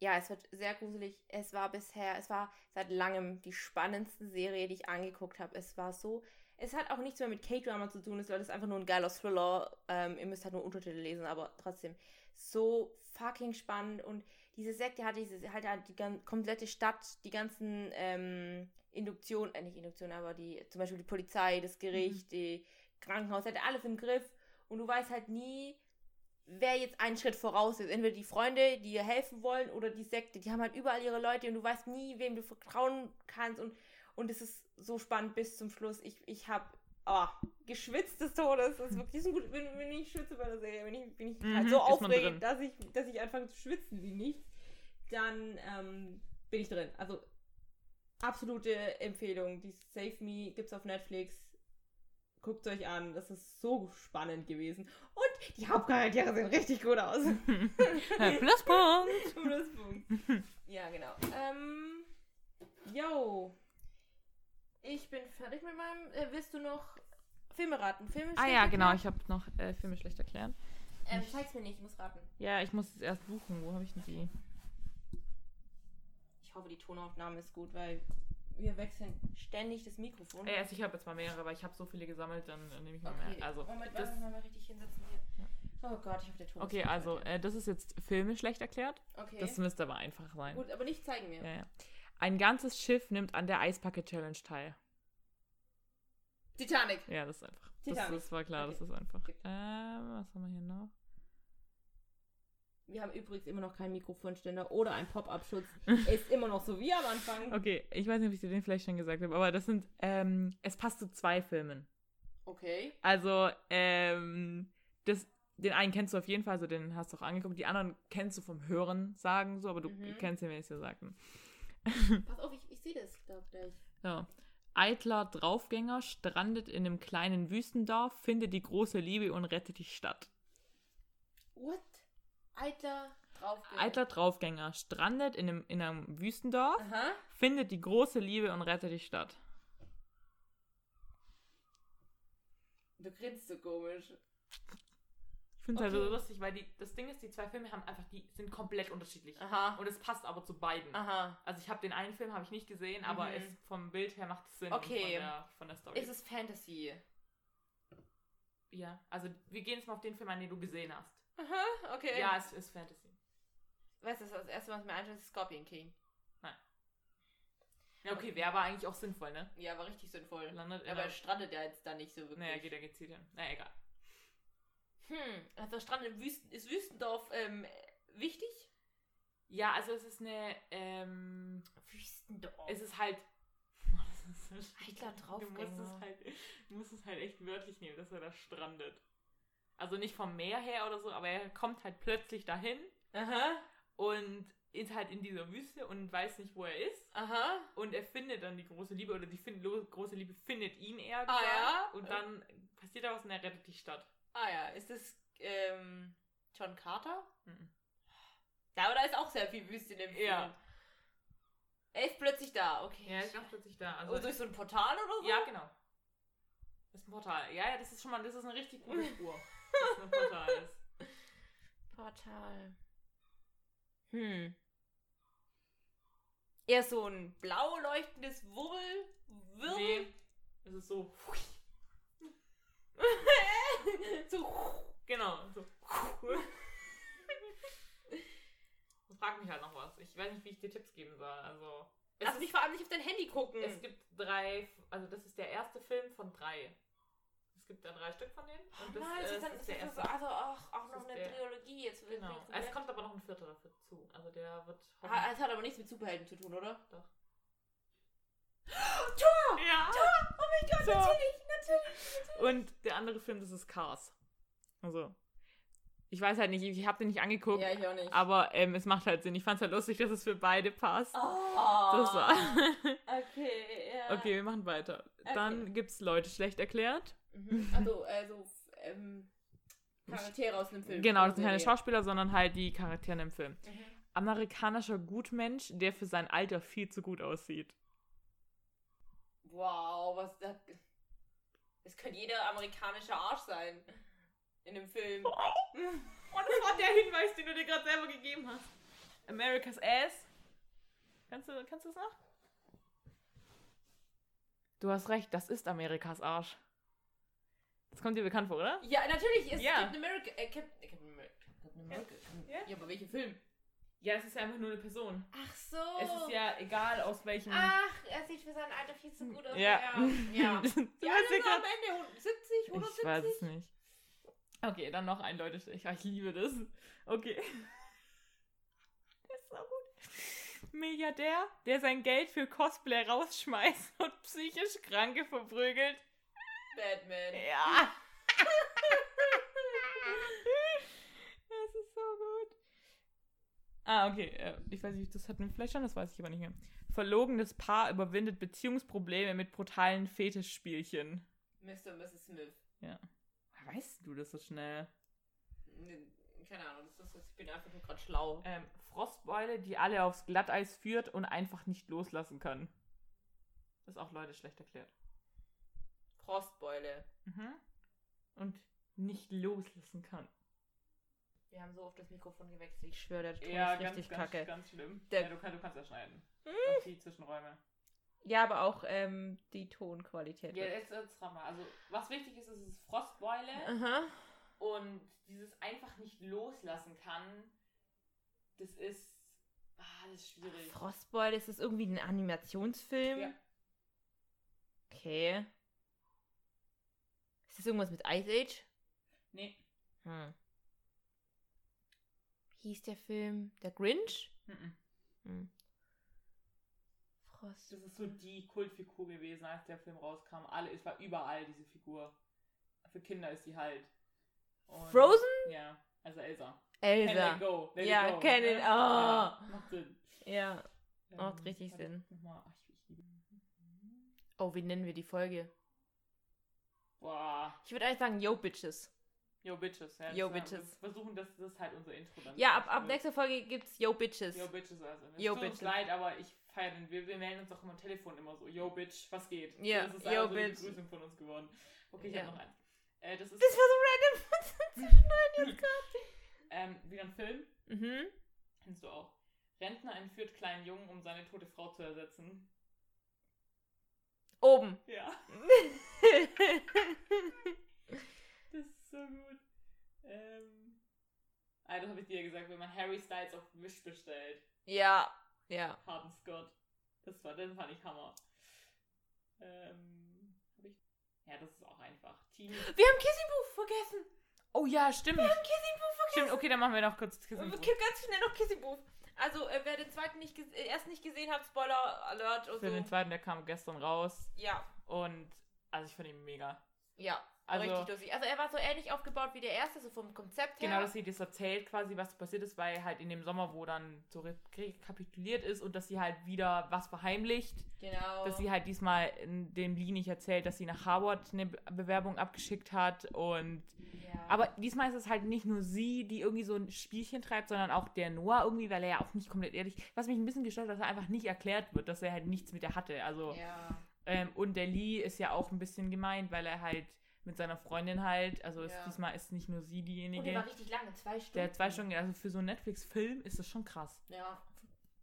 Ja, es wird sehr gruselig. Es war bisher, es war seit langem die spannendste Serie, die ich angeguckt habe. Es war so. Es hat auch nichts mehr mit K-Drama zu tun, es ist einfach nur ein geiler Thriller. Ähm, ihr müsst halt nur Untertitel lesen, aber trotzdem so fucking spannend. Und diese Sekte hat diese, halt die komplette Stadt, die ganzen ähm, Induktion, äh, nicht Induktion, aber die, zum Beispiel die Polizei, das Gericht, mhm. die Krankenhaus, hat alles im Griff und du weißt halt nie, wer jetzt einen Schritt voraus ist. Entweder die Freunde, die dir helfen wollen, oder die Sekte. Die haben halt überall ihre Leute und du weißt nie, wem du vertrauen kannst und, und es ist so spannend bis zum Schluss. Ich, ich habe oh, geschwitzt des Todes. Das ist wirklich so gut, wenn, wenn ich schwitze bei der Serie, wenn ich, bin ich mhm, halt so aufregend, dass ich, dass ich anfange zu schwitzen wie nichts, dann ähm, bin ich drin. Also absolute Empfehlung. Die Save Me gibt es auf Netflix. Guckt euch an. Das ist so spannend gewesen. Und die Hauptcharaktere sehen richtig gut aus. Pluspunkt. Pluspunkt. Ja, genau. Ähm, yo. Ich bin fertig mit meinem. Äh, willst du noch Filme raten? Filme ah ja, genau. Ich habe noch äh, Filme schlecht erklären. Ähm, zeig's mir nicht. Ich muss raten. Ja, ich muss es erst suchen. Wo habe ich denn die? Ich hoffe, die Tonaufnahme ist gut, weil wir wechseln ständig das Mikrofon. Ey, also ich habe jetzt mal mehrere, aber ich habe so viele gesammelt, dann nehme ich mal okay. mehr. Also, Moment, das, mal richtig hinsetzen hier. Oh Gott, ich habe der Ton. Okay, also äh, das ist jetzt Filme schlecht erklärt. Okay. Das müsste aber einfach sein. Gut, aber nicht zeigen mir. Ja, ja. Ein ganzes Schiff nimmt an der Eispacke Challenge teil. Titanic. Ja, das ist einfach. Titanic. Das, das war klar, okay. das ist einfach. Okay. Äh, was haben wir hier noch? Wir haben übrigens immer noch keinen Mikrofonständer oder einen Pop-Up-Schutz. ist immer noch so wie am Anfang. Okay, ich weiß nicht, ob ich dir den vielleicht schon gesagt habe, aber das sind, ähm, es passt zu zwei Filmen. Okay. Also, ähm, das, den einen kennst du auf jeden Fall, also den hast du auch angeguckt. Die anderen kennst du vom Hören sagen, so, aber du mhm. kennst ihn, wenn ich es dir sage. Pass auf, ich, ich sehe das, glaub gleich. Ja. Eitler Draufgänger strandet in einem kleinen Wüstendorf, findet die große Liebe und rettet die Stadt. What? Eitler Draufgänger. Eitler Draufgänger strandet in einem, in einem Wüstendorf, Aha. findet die große Liebe und rettet die Stadt. Du grinst so komisch. Ich finde es okay. halt so lustig, weil die, das Ding ist, die zwei Filme haben einfach, die sind komplett unterschiedlich. Aha. Und es passt aber zu beiden. Aha. Also ich habe den einen Film habe ich nicht gesehen, mhm. aber es vom Bild her macht es Sinn okay. von der, von der Story. Ist es Fantasy? Ja, also wir gehen jetzt mal auf den Film ein, den du gesehen hast. Aha, okay. Ja, es ist Fantasy. Weißt du, das erste, was mir einfällt, ist Scorpion King. Ja, okay, wäre aber eigentlich auch sinnvoll, ne? Ja, war richtig sinnvoll. Landet Aber er strandet ja jetzt da nicht so wirklich. Naja, geht ja gezielt hin. Na, egal. Hm, also Strand in Wüsten, ist Wüstendorf ähm, wichtig? Ja, also es ist eine, ähm, Wüstendorf. es ist halt. Du Draufgänger. musst, es halt, du musst es halt echt wörtlich nehmen, dass er da strandet. Also nicht vom Meer her oder so, aber er kommt halt plötzlich dahin Aha, und ist halt in dieser Wüste und weiß nicht, wo er ist. aha. Und er findet dann die große Liebe oder die fin lo- große Liebe findet ihn eher Ah, ja? Und dann passiert da was und er rettet die Stadt. Ah ja, ist das ähm, John Carter? Mhm. Ja, aber da ist auch sehr viel Wüste in dem Film. Ja. Er ist plötzlich da, okay. Ja, er ist ganz plötzlich da. Also Also, durch so ein Portal oder so? ja, genau. Das ist ein Portal. Ja, ja, das ist schon mal, das ist eine richtig gute Spur. Dass es ein Portal ist. Portal. Hm. Eher so ein blau leuchtendes Wurbel. Wirbel. Nee, es ist so. so. Genau, so. Frag mich halt noch was. Ich weiß nicht, wie ich dir Tipps geben soll. Also. Lass mich vor allem nicht auf dein Handy gucken. es gibt drei, also das ist der erste Film von drei. Es gibt da drei Stück von denen. Und das, Nein, äh, das ist, dann, der erste. also auch, auch noch eine der- Trilogie. Jetzt Genau. Es kommt aber noch ein vierter dafür zu. Also der wird. Ha- Es hat aber nichts mit Superhelden zu tun, oder? Doch. Tor! Ja! Tor! Oh mein Gott, Tor. natürlich, natürlich. Und der andere Film, das ist Cars. Also. Ich weiß halt nicht, ich habe den nicht angeguckt. Ja, ich auch nicht. Aber ähm, es macht halt Sinn. Ich fand es halt lustig, dass es für beide passt. Oh. Das war. Okay, ja. okay, wir machen weiter. Dann gibt's Leute schlecht erklärt. Mhm. Also, also, ähm, Charaktere aus einem Film. Genau, das sind keine. Schauspieler, sondern halt die Charaktere im Film. Mhm. Amerikanischer Gutmensch, der für sein Alter viel zu gut aussieht. Wow, was da. Es könnte jeder amerikanische Arsch sein. In dem Film. Oh, das war der Hinweis, den du dir gerade selber gegeben hast. America's Ass. Kannst du, kannst du das noch? Du hast recht, das ist Amerikas Arsch. Das kommt dir bekannt vor, oder? Ja, natürlich, es Ja. Captain America. Äh, äh, Captain America. Captain America. Ja. Ja, aber welcher Film? Ja, es ist ja einfach nur eine Person. Ach so. Es ist ja egal, aus welchem. Ach, er sieht für sein Alter viel zu gut aus. ja. Ja. Ja, hast ja also am grad- Ende 170, Ich 170. weiß es nicht. Okay, dann noch eindeutig. Ich, ich liebe das. Okay. Das ist so gut. Milliardär, der sein Geld für Cosplay rausschmeißt und psychisch Kranke verprügelt. Batman. Ja. Das ist so gut. Ah, okay. äh, Ich weiß nicht, das wir vielleicht schon, das weiß ich aber nicht mehr. Verlogenes Paar überwindet Beziehungsprobleme mit brutalen Fetischspielchen. Mr. und Mrs. Smith. Ja. Woher Weißt du das so schnell? Keine Ahnung, das ist, ich bin einfach nur gerade schlau. Ähm, Frostbeule, die alle aufs Glatteis führt und einfach nicht loslassen kann. Das ist auch Leute schlecht erklärt. Frostbeule. Mhm. Und nicht loslassen kann. Wir haben so oft das Mikrofon gewechselt. Ich schwöre, der Ton Ja, ist ganz, richtig ganz, kacke. ganz schlimm. Der- ja, du, kann, du kannst ja schneiden. Auch die Zwischenräume. Ja, aber auch ähm, die Tonqualität. Ja, jetzt, jetzt ran mal. Also, was wichtig ist, ist, es ist Frostbeule Aha. und dieses einfach nicht loslassen kann, das ist. Ah, das ist schwierig. Frostbeule, ist das irgendwie ein Animationsfilm? Ja. Okay. Ist das irgendwas mit Ice Age? Nee. Hm. Hieß der Film? Der Grinch? Mhm. Hm. Frost. Das ist so die Kultfigur gewesen, als der Film rauskam. Alle, es war überall diese Figur. Für Kinder ist die halt. Und- Frozen? Ja, also Elsa. Can Elsa. let go. Let Ja, it go. can it- oh. Ja, macht Sinn. Ja. Macht Ähm, richtig Sinn. ich, ich. Oh, wie nennen wir die Folge? Boah. Ich würde eigentlich sagen, Yo Bitches. Yo, Bitches. Ja, Yo, das, Bitches. Wir versuchen, das, das ist halt unser Intro dann. Ja, ab, ab nächster Folge gibt's Yo Bitches. Yo, Bitches also. Es Yo, tut uns leid, aber ich feiere den. Wir, wir melden uns auch immer am Telefon immer so. Yo, Bitch, was geht? Ja, Das ist yo, einfach so die Bitch. Begrüßung von uns geworden. Okay, ich Ja. habe noch eins. Äh, das ist Das war so random zu schneiden jetzt gerade. ähm, wieder ein Film. Mhm. Kennst du auch. Rentner entführt kleinen Jungen, um seine tote Frau zu ersetzen. Oben. Ja. Das so gut. Ähm. Ah, das habe ich dir gesagt, wenn man Harry Styles auf Wish bestellt. Ja, ja. Harden Scott. Das war, den fand ich Hammer. Ähm. Hab ich. Ja, das ist auch einfach. Team. Wir haben Kissing Booth vergessen. Oh ja, stimmt. Wir haben Kissing Booth vergessen. Stimmt, okay, dann machen wir noch kurz Wir Kissing Booth. ganz schnell noch Kissing Booth. Also, äh, wer den zweiten nicht äh, erst nicht gesehen hat, Spoiler Alert und Für so. den zweiten, der kam gestern raus. Ja, Und also ich fand ihn mega. ja. Also- richtig lustig. Also er war so ähnlich aufgebaut wie der erste, so vom Konzept her. Genau, dass sie das erzählt quasi, was passiert ist, weil halt in dem Sommer, wo dann so re- rekapituliert ist und dass sie halt wieder was verheimlicht, Genau. dass sie halt diesmal in dem Lee nicht erzählt, dass sie nach Harvard eine Be- Bewerbung abgeschickt hat und ja. aber diesmal ist es halt nicht nur sie, die irgendwie so ein Spielchen treibt, sondern auch der Noah irgendwie, weil er ja auch nicht komplett ehrlich, was mich ein bisschen gestört hat, dass er einfach nicht erklärt wird, dass er halt nichts mit der hatte, also ja. ähm, und der Lee ist ja auch ein bisschen gemeint, weil er halt mit seiner Freundin halt, also ist, Ja. diesmal ist nicht nur sie Und der diejenige. war richtig lange, zwei Stunden. Der zwei Stunden, also für so einen Netflix-Film ist das schon krass. Ja.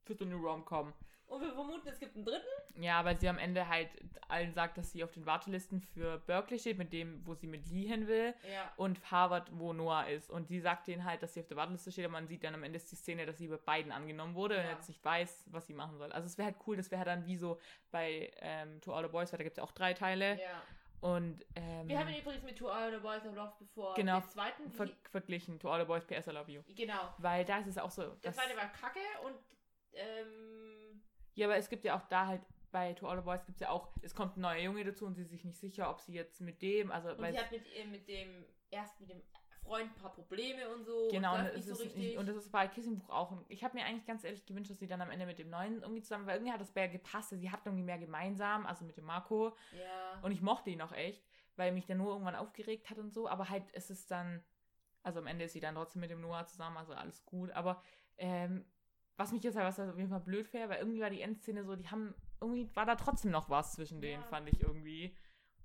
Für so eine Rom-Com. Und wir vermuten, es gibt einen dritten. Ja, weil sie am Ende halt allen sagt, dass sie auf den Wartelisten für Berkeley steht, mit dem, wo sie mit Lee hin will. Ja. Und Harvard, wo Noah ist. Und sie sagt denen halt, dass sie auf der Warteliste steht, aber man sieht dann am Ende ist die Szene, dass sie bei beiden angenommen wurde und Ja. jetzt nicht weiß, was sie machen soll. Also es wäre halt cool, das wäre dann wie so bei ähm, To All the Boys, weil da gibt es ja auch drei Teile. ja. Und ähm, Wir haben ihn übrigens mit Two Hour the Boys of Love bevor Genau. den zweiten. ver verglichen, To All the Boys, PS I Love You. genau. Weil da ist es auch so. Der zweite war kacke und ähm, Ja, aber es gibt ja auch da halt, bei To All the Boys gibt es ja auch, es kommt ein neuer Junge dazu und sie ist sich nicht sicher, ob sie jetzt mit dem, also und sie hat mit, mit dem erst mit dem Freund ein paar Probleme und so. genau, und das, nicht so ist richtig. und das ist bei Kissing Buch auch. Und ich habe mir eigentlich ganz ehrlich gewünscht, dass sie dann am Ende mit dem neuen irgendwie zusammen, weil irgendwie hat das mehr gepasst. Sie hatten irgendwie mehr gemeinsam, also mit dem Marco. ja. Und ich mochte ihn auch echt, weil mich der nur irgendwann aufgeregt hat und so. Aber halt ist es dann, also am Ende ist sie dann trotzdem mit dem Noah zusammen, also alles gut. Aber ähm, was mich jetzt halt, was auf jeden Fall blöd wäre, weil irgendwie war die Endszene so, die haben, irgendwie war da trotzdem noch was zwischen denen, Ja. fand ich irgendwie.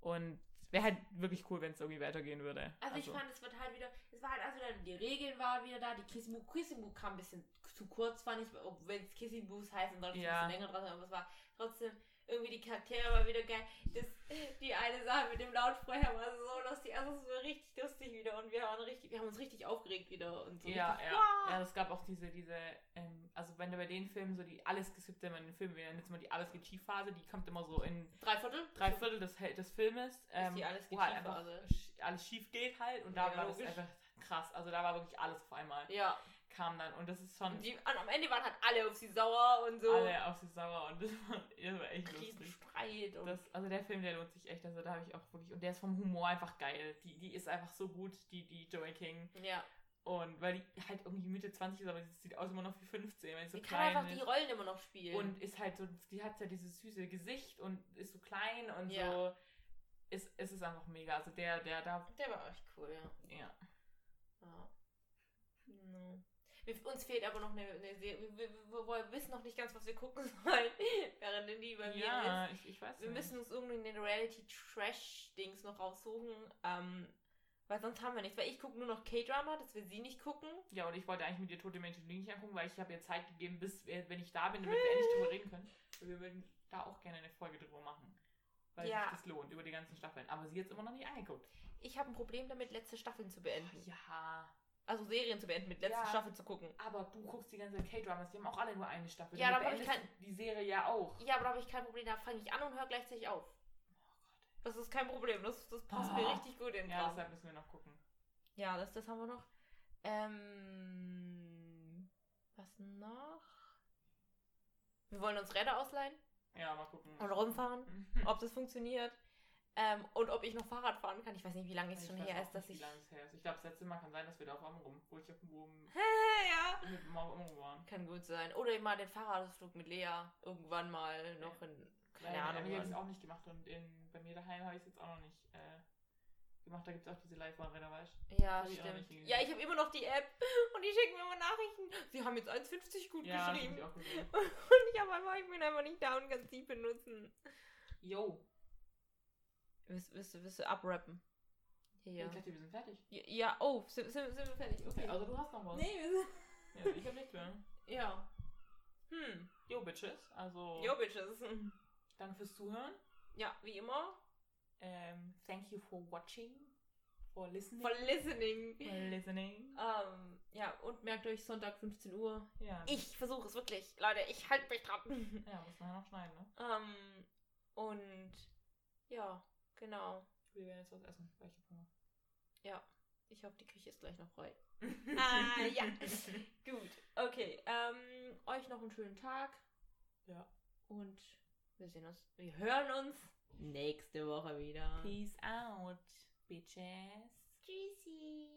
Und wäre halt wirklich cool, wenn es irgendwie weitergehen würde. Also, ich fand, es wird halt wieder, es war halt also dann, die Regeln waren wieder da, die Kissing Booth kam ein bisschen zu kurz, fand ich, wenn es Kissing Booth heißt, dann sollte es Ja. ein bisschen länger dran sein, aber es war trotzdem irgendwie die Charaktere war wieder geil. Das, die eine Sache mit dem Lautsprecher war so lustig, also es war richtig lustig wieder und wir waren richtig, wir haben uns richtig aufgeregt wieder und so. Ja, richtig, ja. "Wow!" Ja, es gab auch diese, diese, ähm, also wenn du bei den Filmen so die alles, ja immer in den Filmen, wir nennen jetzt mal die alles gibt Phase, die kommt immer so in Drei Viertel? drei Viertel des, des Filmes, ähm, die alles wo halt einfach alles schief geht halt und da Ja, war das logisch. einfach krass. Also da war wirklich alles auf einmal Ja. Kam dann und das ist schon die, am Ende waren halt alle auf sie sauer und so. alle auf sie sauer und das war, das war echt lustig. Riesenstreit und Das, also der Film, der lohnt sich echt, also da habe ich auch wirklich, und der ist vom Humor einfach geil. Die, die ist einfach so gut, die, die Joey King. ja. Und weil die halt irgendwie Mitte 20 ist, aber sie sieht aus immer noch wie 15, weil sie so kann klein einfach ist. die Rollen immer noch spielen. Und ist halt so, die hat ja dieses süße Gesicht und ist so klein und Ja. so. Es, es ist einfach mega. Also der, der da, der war echt cool, ja. ja. Ja. No. Wir, uns fehlt aber noch eine, eine Serie. Wir, wir, wir, wir wissen noch nicht ganz, was wir gucken sollen, während die bei mir Ja, ist. ich, ich weiß Wir nicht. müssen uns irgendeine Reality-Trash-Dings noch raussuchen. Ähm, weil sonst haben wir nichts. Weil ich gucke nur noch K-Drama, das will sie nicht gucken. Ja, und ich wollte eigentlich mit dir Tote Menschen nicht angucken, weil ich habe ihr Zeit gegeben, bis wir, wenn ich da bin, damit wir endlich drüber reden können. Und wir würden da auch gerne eine Folge drüber machen. Weil Ja. sich das lohnt, über die ganzen Staffeln. Aber sie jetzt immer noch nicht angeguckt. Ich habe ein Problem damit, letzte Staffeln zu beenden. Ja. Also Serien zu beenden, mit letzter Ja. Staffel zu gucken. Aber du guckst die ganze K-Dramas, die haben auch alle nur eine Staffel. Ja, da ich du die Serie ja auch. Ja, aber da habe ich kein Problem. Da fange ich an und höre gleichzeitig auf. Das ist kein Problem. Das, das passt Oh. mir richtig gut in Ja, deshalb müssen wir noch gucken. Ja, das, das haben wir noch. Ähm, was noch? Wir wollen uns Räder ausleihen Ja, mal gucken. und rumfahren, ob das funktioniert. Ähm, und ob ich noch Fahrrad fahren kann. Ich weiß nicht, wie lange es Ich schon her ist, dass nicht, ich. Wie lange es her ist. Ich glaube, das letzte Mal kann sein, dass wir da auf Amrum, wo ich auf dem Boom ja. mit dem Amrum waren. Kann gut sein. Oder mal den Fahrradausflug mit Lea irgendwann mal noch in. Keine Ja, Ahnung. Ich habe es auch nicht gemacht und in, bei mir daheim habe ich es jetzt auch noch nicht äh, gemacht. Da gibt es auch diese Live-Fahrräder, weißt du? Ja, ich stimmt. gesehen. Ja, ich habe immer noch die App und die schicken mir immer Nachrichten. Sie haben jetzt 1,50 gut Ja, geschrieben. ich. Und ich, hab einfach, ich bin einfach nicht da und kann sie benutzen. Yo, Willst, willst, du- willst du abrappen? ich Ja. dachte, wir sind fertig. Ja, ja oh, sind, sind, sind wir fertig? Okay. Okay, also du hast noch was. nee, wir sind. Ja, ich habe nichts mehr. Ja. Hm. Yo, Bitches. Also, Yo, Bitches. danke fürs Zuhören. Ja, wie immer. Ähm, thank you for watching. For listening. For listening. For listening. Ähm, ja, und merkt euch Sonntag 15 Uhr. Ja. Ich versuche es wirklich. Leute, ich halte mich dran. Ja, muss nachher noch schneiden, ne? ähm, und ja, genau. Wir werden jetzt was essen, weil ich Hunger. Ja, ich hoffe, die Küche ist gleich noch frei. ah, ja. Gut, okay. Ähm, euch noch einen schönen Tag Ja. und wir sehen uns, wir hören uns nächste Woche wieder. Peace out, bitches. Tschüssi.